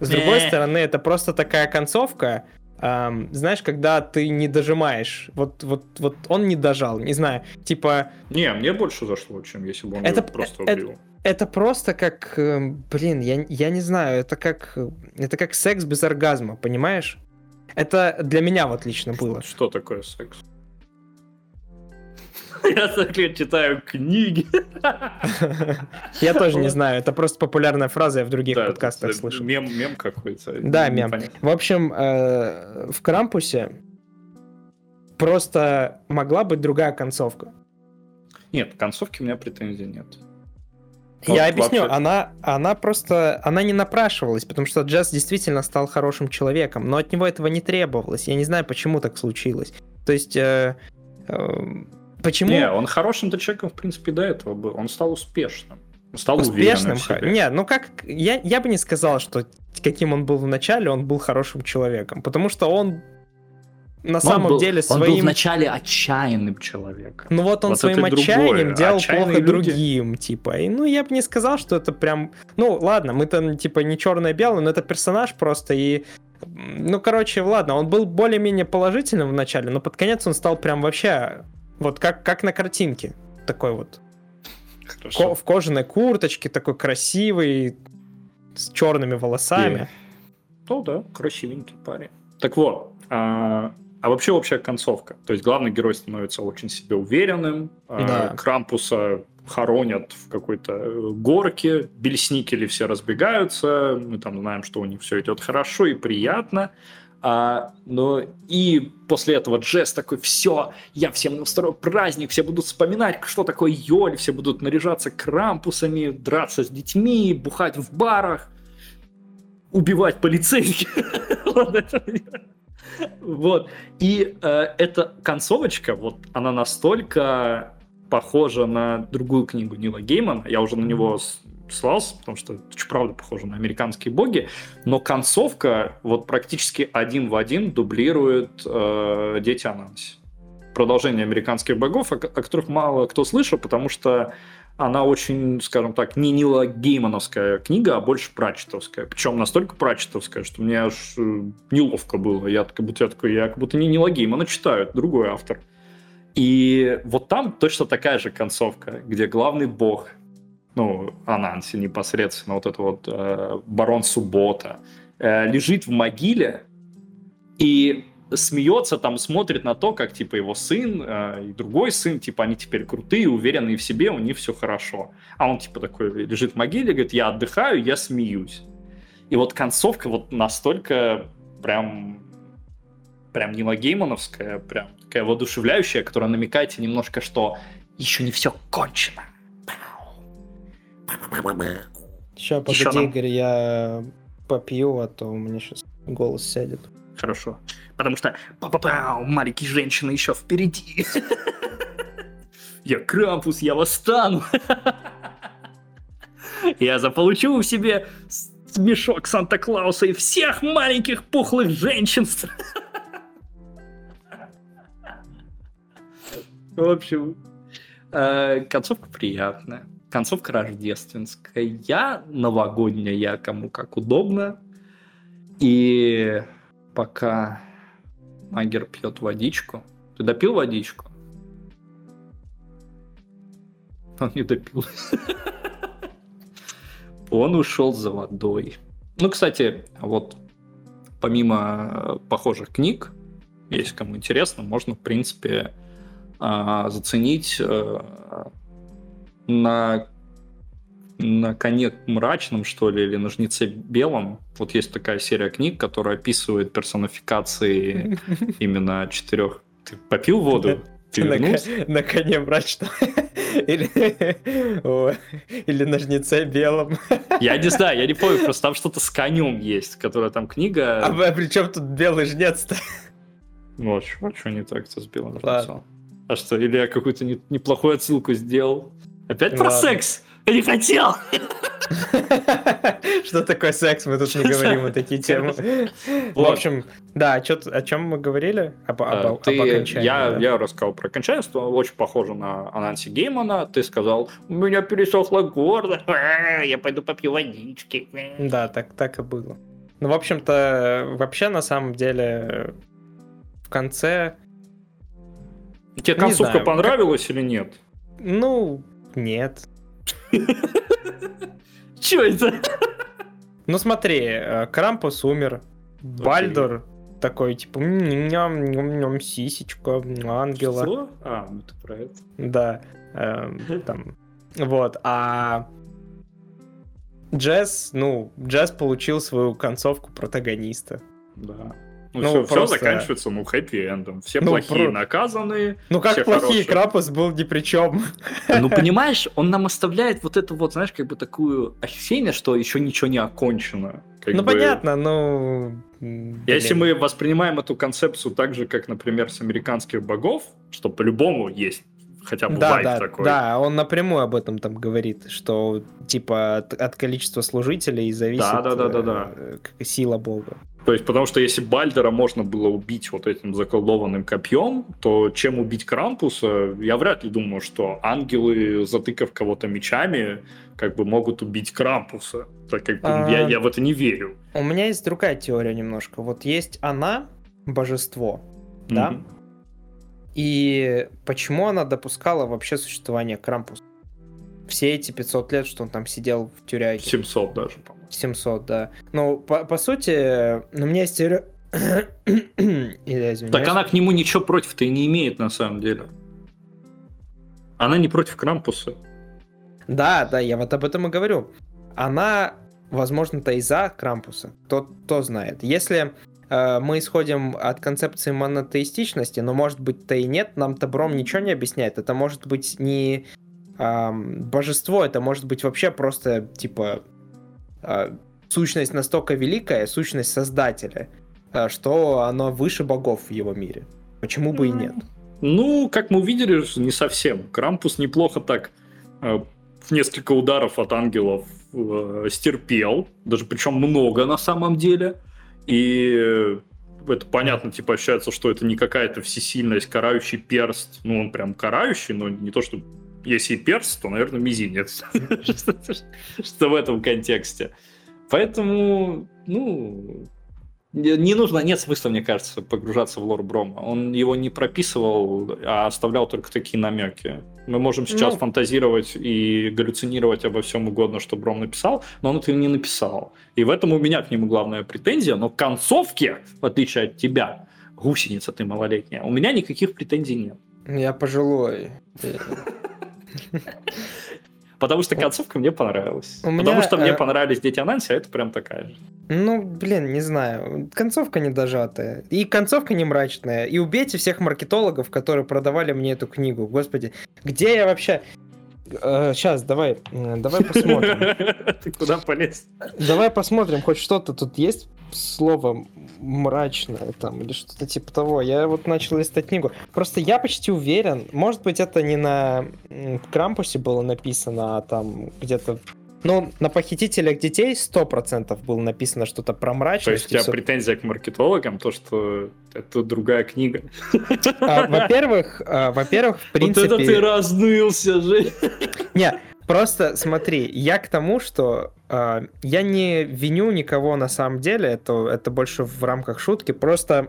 С другой стороны, это просто такая концовка, эм, знаешь, когда ты не дожимаешь. Вот, вот, вот он не дожал, не знаю, типа... Не, мне больше зашло, чем если бы он это, просто убил. Это, это просто как, блин, я, я не знаю, это как, это как секс без оргазма, понимаешь? Это для меня вот лично было. Что такое секс? Я так читаю книги. Я тоже не знаю, это просто популярная фраза, я в других подкастах слышал. Мем, мем какой-то. Да, мем. В общем, э, в Крампусе просто могла быть другая концовка. Нет, концовки у меня претензий нет. Я вот объясню, вообще... она, она просто, она не напрашивалась, потому что Джаз действительно стал хорошим человеком, но от него этого не требовалось. Я не знаю, почему так случилось. То есть, э, э, почему... Не, он хорошим-то человеком, в принципе, до этого был. Он стал успешным. Стал успешным. Не, ну как, я, я бы не сказал, что каким он был в начале, он был хорошим человеком, потому что он на Но самом был, деле своим... Он был вначале отчаянным человеком. Ну вот он вот своим отчаянием делал Отчаянные плохо люди... другим, типа. И, ну я бы не сказал, что это прям... Ну ладно, мы-то типа не черное-белое, но это персонаж просто, и... Ну, короче, ладно, он был более-менее положительным в начале, но под конец он стал прям вообще... Вот как, как на картинке. Такой вот. Ко- в кожаной курточке, такой красивый, с черными волосами. И... Ну да, красивенький парень. Так вот, а, а вообще общая концовка. То есть главный герой становится очень себе уверенным, а, да. Крампуса хоронят в какой-то э, горке, бельсникели все разбегаются, мы там знаем, что у них все идет хорошо и приятно. А, но и после этого Джесс такой, все, я всем устрою праздник, все будут вспоминать, что такое Йоль, все будут наряжаться крампусами, драться с детьми, бухать в барах, убивать полицейских. Вот. И э, эта концовочка, вот она настолько похожа на другую книгу Нила Геймана. Я уже на него ссылался, потому что это правда похоже на американские боги. Но концовка вот практически один в один дублирует э, Дети Ананси. Продолжение американских богов, о, о которых мало кто слышал, потому что она очень, скажем так, не Нила Геймановская книга, а больше прачетовская. Причем настолько прачетовская, что мне аж э, неловко было. Я как будто, я такой, я как будто не Нила Геймана читаю, это другой автор. И вот там точно такая же концовка, где главный бог, ну, Ананси непосредственно, вот это вот э, барон Суббота, э, лежит в могиле, и смеется, там смотрит на то, как типа его сын э, и другой сын, типа они теперь крутые, уверенные в себе, у них все хорошо. А он типа такой лежит в могиле, говорит, я отдыхаю, я смеюсь. И вот концовка вот настолько прям прям не Геймановская, прям такая воодушевляющая, которая намекает немножко, что еще не все кончено. Сейчас, погоди, Еще нам... Игорь, я попью, а то у меня сейчас голос сядет. Хорошо потому что па-па-па, маленькие женщины еще впереди. Я Крампус, я восстану. Я заполучу в себе мешок Санта-Клауса и всех маленьких пухлых женщин. В общем, э, концовка приятная. Концовка рождественская, новогодняя, кому как удобно. И пока Магер пьет водичку. Ты допил водичку? Он не допил. Он ушел за водой. Ну, кстати, вот помимо похожих книг, если кому интересно, можно, в принципе, а, заценить э, на на коне мрачном, что ли, или на жнеце белом. Вот есть такая серия книг, которая описывает персонификации именно четырех. Ты попил воду? Ты на, на коне мрачном. Или, или на жнеце белом. Я не знаю, я не помню, просто там что-то с конем есть, которая там книга. А, а при чем тут белый жнец-то? Ну, а что, а что не так-то с белым жнецом? А что, или я какую-то не, неплохую отсылку сделал? Опять про секс? Я не хотел. Что такое секс? Мы тут не говорим о такие темы. В общем, да, о чем мы говорили? Об окончании. Я рассказал про окончание, что очень похоже на Ананси Геймана. Ты сказал, у меня пересохло горло, я пойду попью водички. Да, так так и было. Ну, в общем-то, вообще, на самом деле, в конце... Тебе концовка понравилась или нет? Ну, нет. Че это? Ну смотри, э, Крампус умер, Бальдор такой, типа, ням ням ням сисечка, ангела. Что? А, ну ты про это. Да. Эм, там. Вот, а Джесс, ну, Джесс получил свою концовку протагониста. Да. Ну, ну все, просто... все заканчивается, ну, хэппи-эндом. Все ну, плохие про... наказаны. Ну, как плохие? Хорошие. Крапус был ни при чем. Ну, понимаешь, он нам оставляет вот эту вот, знаешь, как бы такую ощущение, что еще ничего не окончено. Как ну, бы... понятно, ну... Блин. Если мы воспринимаем эту концепцию так же, как, например, с американских богов, что по-любому есть хотя бы да, да, такой. Да, он напрямую об этом там говорит, что типа от, от количества служителей зависит да, да, да, да, да. Э, сила бога. То есть, потому что если Бальдера можно было убить вот этим заколдованным копьем, то чем убить Крампуса, я вряд ли думаю, что ангелы, затыкав кого-то мечами, как бы могут убить Крампуса. Так как а... я, я в это не верю. У меня есть другая теория немножко. Вот есть она, божество, mm-hmm. да? И почему она допускала вообще существование Крампуса? Все эти 500 лет, что он там сидел в тюряге. 700 даже, по-моему. 700, да. Ну, по, по сути, ну, у меня есть теория... так она к нему ничего против-то и не имеет, на самом деле. Она не против Крампуса. Да, да, я вот об этом и говорю. Она, возможно-то и за Крампуса. Кто, кто знает. Если мы исходим от концепции монотеистичности, но может быть-то и нет, нам Табром ничего не объясняет. Это может быть не эм, божество, это может быть вообще просто типа э, сущность настолько великая, сущность Создателя, э, что оно выше богов в его мире. Почему бы и нет? Ну, как мы увидели, не совсем. Крампус неплохо так э, в несколько ударов от ангелов э, стерпел, даже причем много на самом деле. И это понятно, типа, ощущается, что это не какая-то всесильность, карающий перст. Ну, он прям карающий, но не то, что если перст, то, наверное, мизинец. Что в этом контексте. Поэтому, ну, не нужно, нет смысла, мне кажется, погружаться в лор Брома. Он его не прописывал, а оставлял только такие намеки. Мы можем сейчас ну... фантазировать и галлюцинировать обо всем угодно, что Бром написал, но он это не написал. И в этом у меня к нему главная претензия, но к концовке, в отличие от тебя, гусеница ты малолетняя, у меня никаких претензий нет. Я пожилой. Потому что концовка мне понравилась. У Потому что мне э, понравились Дети Ананси, а это прям такая же. Ну, блин, не знаю. Концовка не дожатая. И концовка не мрачная. И убейте всех маркетологов, которые продавали мне эту книгу. Господи, где я вообще... Сейчас, э, давай, давай посмотрим. Ты куда полез? Давай посмотрим, хоть что-то тут есть слово мрачное там или что-то типа того. Я вот начал листать книгу. Просто я почти уверен, может быть, это не на Крампусе было написано, а там где-то ну, на похитителях детей 100% было написано что-то про мрачность. То есть у тебя все... претензия к маркетологам, то, что это другая книга. А, во-первых, а, во-первых, в принципе... Вот это ты разнылся же. Не, просто смотри, я к тому, что э, я не виню никого на самом деле, это, это больше в рамках шутки, просто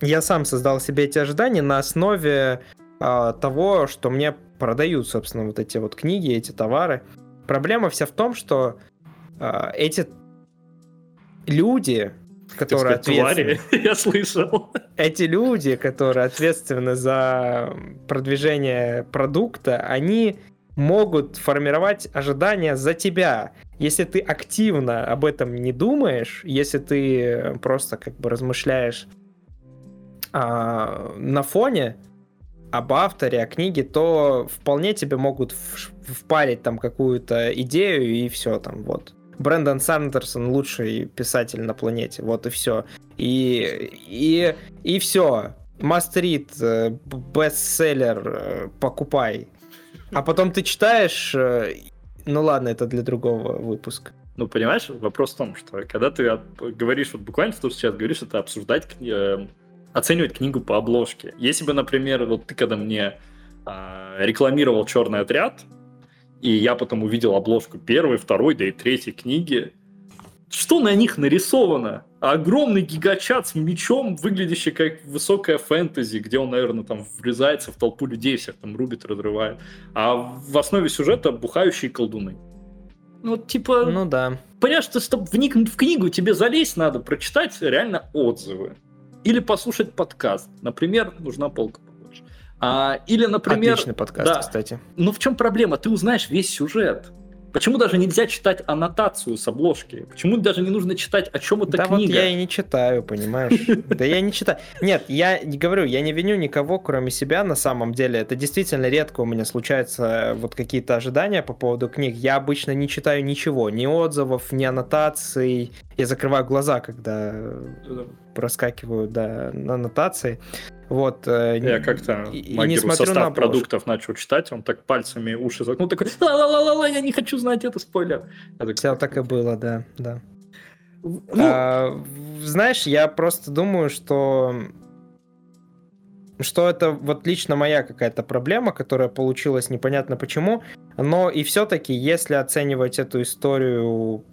я сам создал себе эти ожидания на основе э, того, что мне продают, собственно, вот эти вот книги, эти товары. Проблема вся в том, что э, эти люди, которые ответственны... я слышал. Эти люди, которые ответственны за продвижение продукта, они могут формировать ожидания за тебя. Если ты активно об этом не думаешь, если ты просто как бы размышляешь а, на фоне, об авторе, о книге, то вполне тебе могут впарить там какую-то идею и все там, вот. Брэндон Сандерсон лучший писатель на планете, вот и все. И, и, и все. Мастрит, э, бестселлер, э, покупай. А потом ты читаешь, э, ну ладно, это для другого выпуска. Ну, понимаешь, вопрос в том, что когда ты говоришь, вот буквально что сейчас говоришь, это обсуждать оценивать книгу по обложке. Если бы, например, вот ты когда мне э, рекламировал черный отряд, и я потом увидел обложку первой, второй, да и третьей книги, что на них нарисовано? Огромный гигачат с мечом, выглядящий как высокая фэнтези, где он, наверное, там врезается в толпу людей, всех там рубит, разрывает. А в основе сюжета бухающие колдуны. Ну, типа... Ну да. Понимаешь, что чтобы вникнуть в книгу, тебе залезть надо, прочитать реально отзывы. Или послушать подкаст. Например, нужна полка побольше. А, или, например... Отличный подкаст, да. кстати. Но в чем проблема? Ты узнаешь весь сюжет. Почему даже нельзя читать аннотацию с обложки? Почему даже не нужно читать, о чем эта да книга? вот я и не читаю, понимаешь? Да я не читаю. Нет, я не говорю, я не виню никого, кроме себя на самом деле. Это действительно редко у меня случаются э, вот какие-то ожидания по поводу книг. Я обычно не читаю ничего, ни отзывов, ни аннотаций. Я закрываю глаза, когда проскакиваю да, аннотации. Вот, э, я как-то смотрю состав на продуктов начал читать, он так пальцами уши закнул, такой, ла-ла-ла-ла, я не хочу знать это, спойлер. Так, Все так и было, да, да. Ну, а, знаешь, я просто думаю, что что это вот лично моя какая-то проблема, которая получилась непонятно почему, но и все-таки, если оценивать эту историю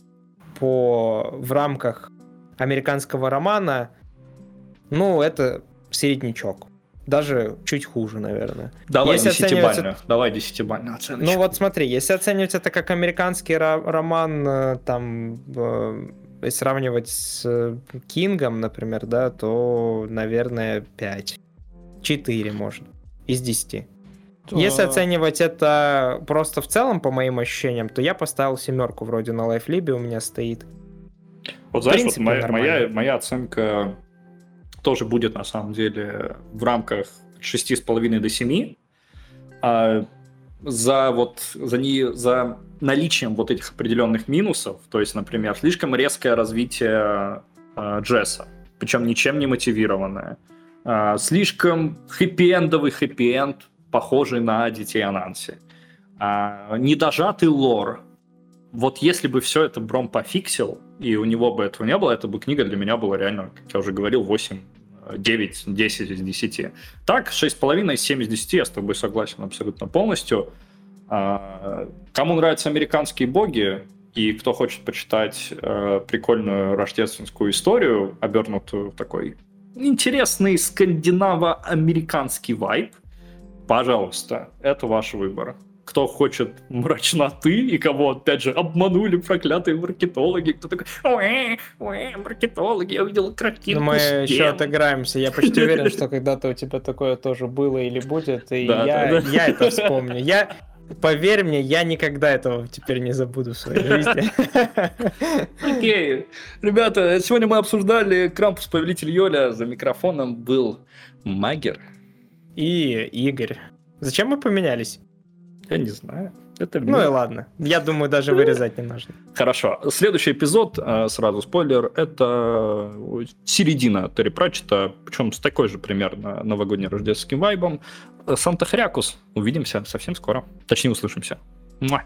по в рамках американского романа, ну, это середнячок. Даже чуть хуже, наверное. Давай если десятибальную. Оценивать... Давай десятибальную оценочку. Ну вот смотри, если оценивать это как американский роман, э, там, э, сравнивать с э, Кингом, например, да, то, наверное, 5. 4, может, из 10. То... Если оценивать это просто в целом, по моим ощущениям, то я поставил семерку вроде на лайфлибе у меня стоит. Вот знаешь, принципе, вот моя, моя, моя оценка тоже будет на самом деле в рамках 6,5 до 7. А за вот за, не, за наличием вот этих определенных минусов, то есть, например, слишком резкое развитие э, Джесса, причем ничем не мотивированное, э, слишком хэппи-эндовый хэппи-энд, похожий на детей Ананси, э, недожатый лор. Вот если бы все это Бром пофиксил, и у него бы этого не было, эта бы книга для меня была реально, как я уже говорил, 8 9, 10 из 10. Так, 6,5 из 7 из 10, я с тобой согласен абсолютно полностью. А, кому нравятся американские боги, и кто хочет почитать э, прикольную рождественскую историю, обернутую в такой интересный скандинаво-американский вайб, пожалуйста, это ваш выбор кто хочет мрачноты и кого, опять же, обманули проклятые маркетологи. Кто такой, ой, ой, маркетологи, я увидел картинку. Ну, мы еще отыграемся. Я почти уверен, что когда-то у тебя такое тоже было или будет, и да, я, да, да. я это вспомню. Я, Поверь мне, я никогда этого теперь не забуду в своей жизни. Окей. Ребята, сегодня мы обсуждали Крампус Повелитель Йоля. За микрофоном был Магер. И Игорь. Зачем мы поменялись? Я не знаю. Это ну и ладно. Я думаю, даже вырезать не нужно. Хорошо. Следующий эпизод, э, сразу спойлер, это середина Терри Пратчета, причем с такой же примерно новогодне-рождественским вайбом. Санта Хрякус. Увидимся совсем скоро. Точнее, услышимся. Муа.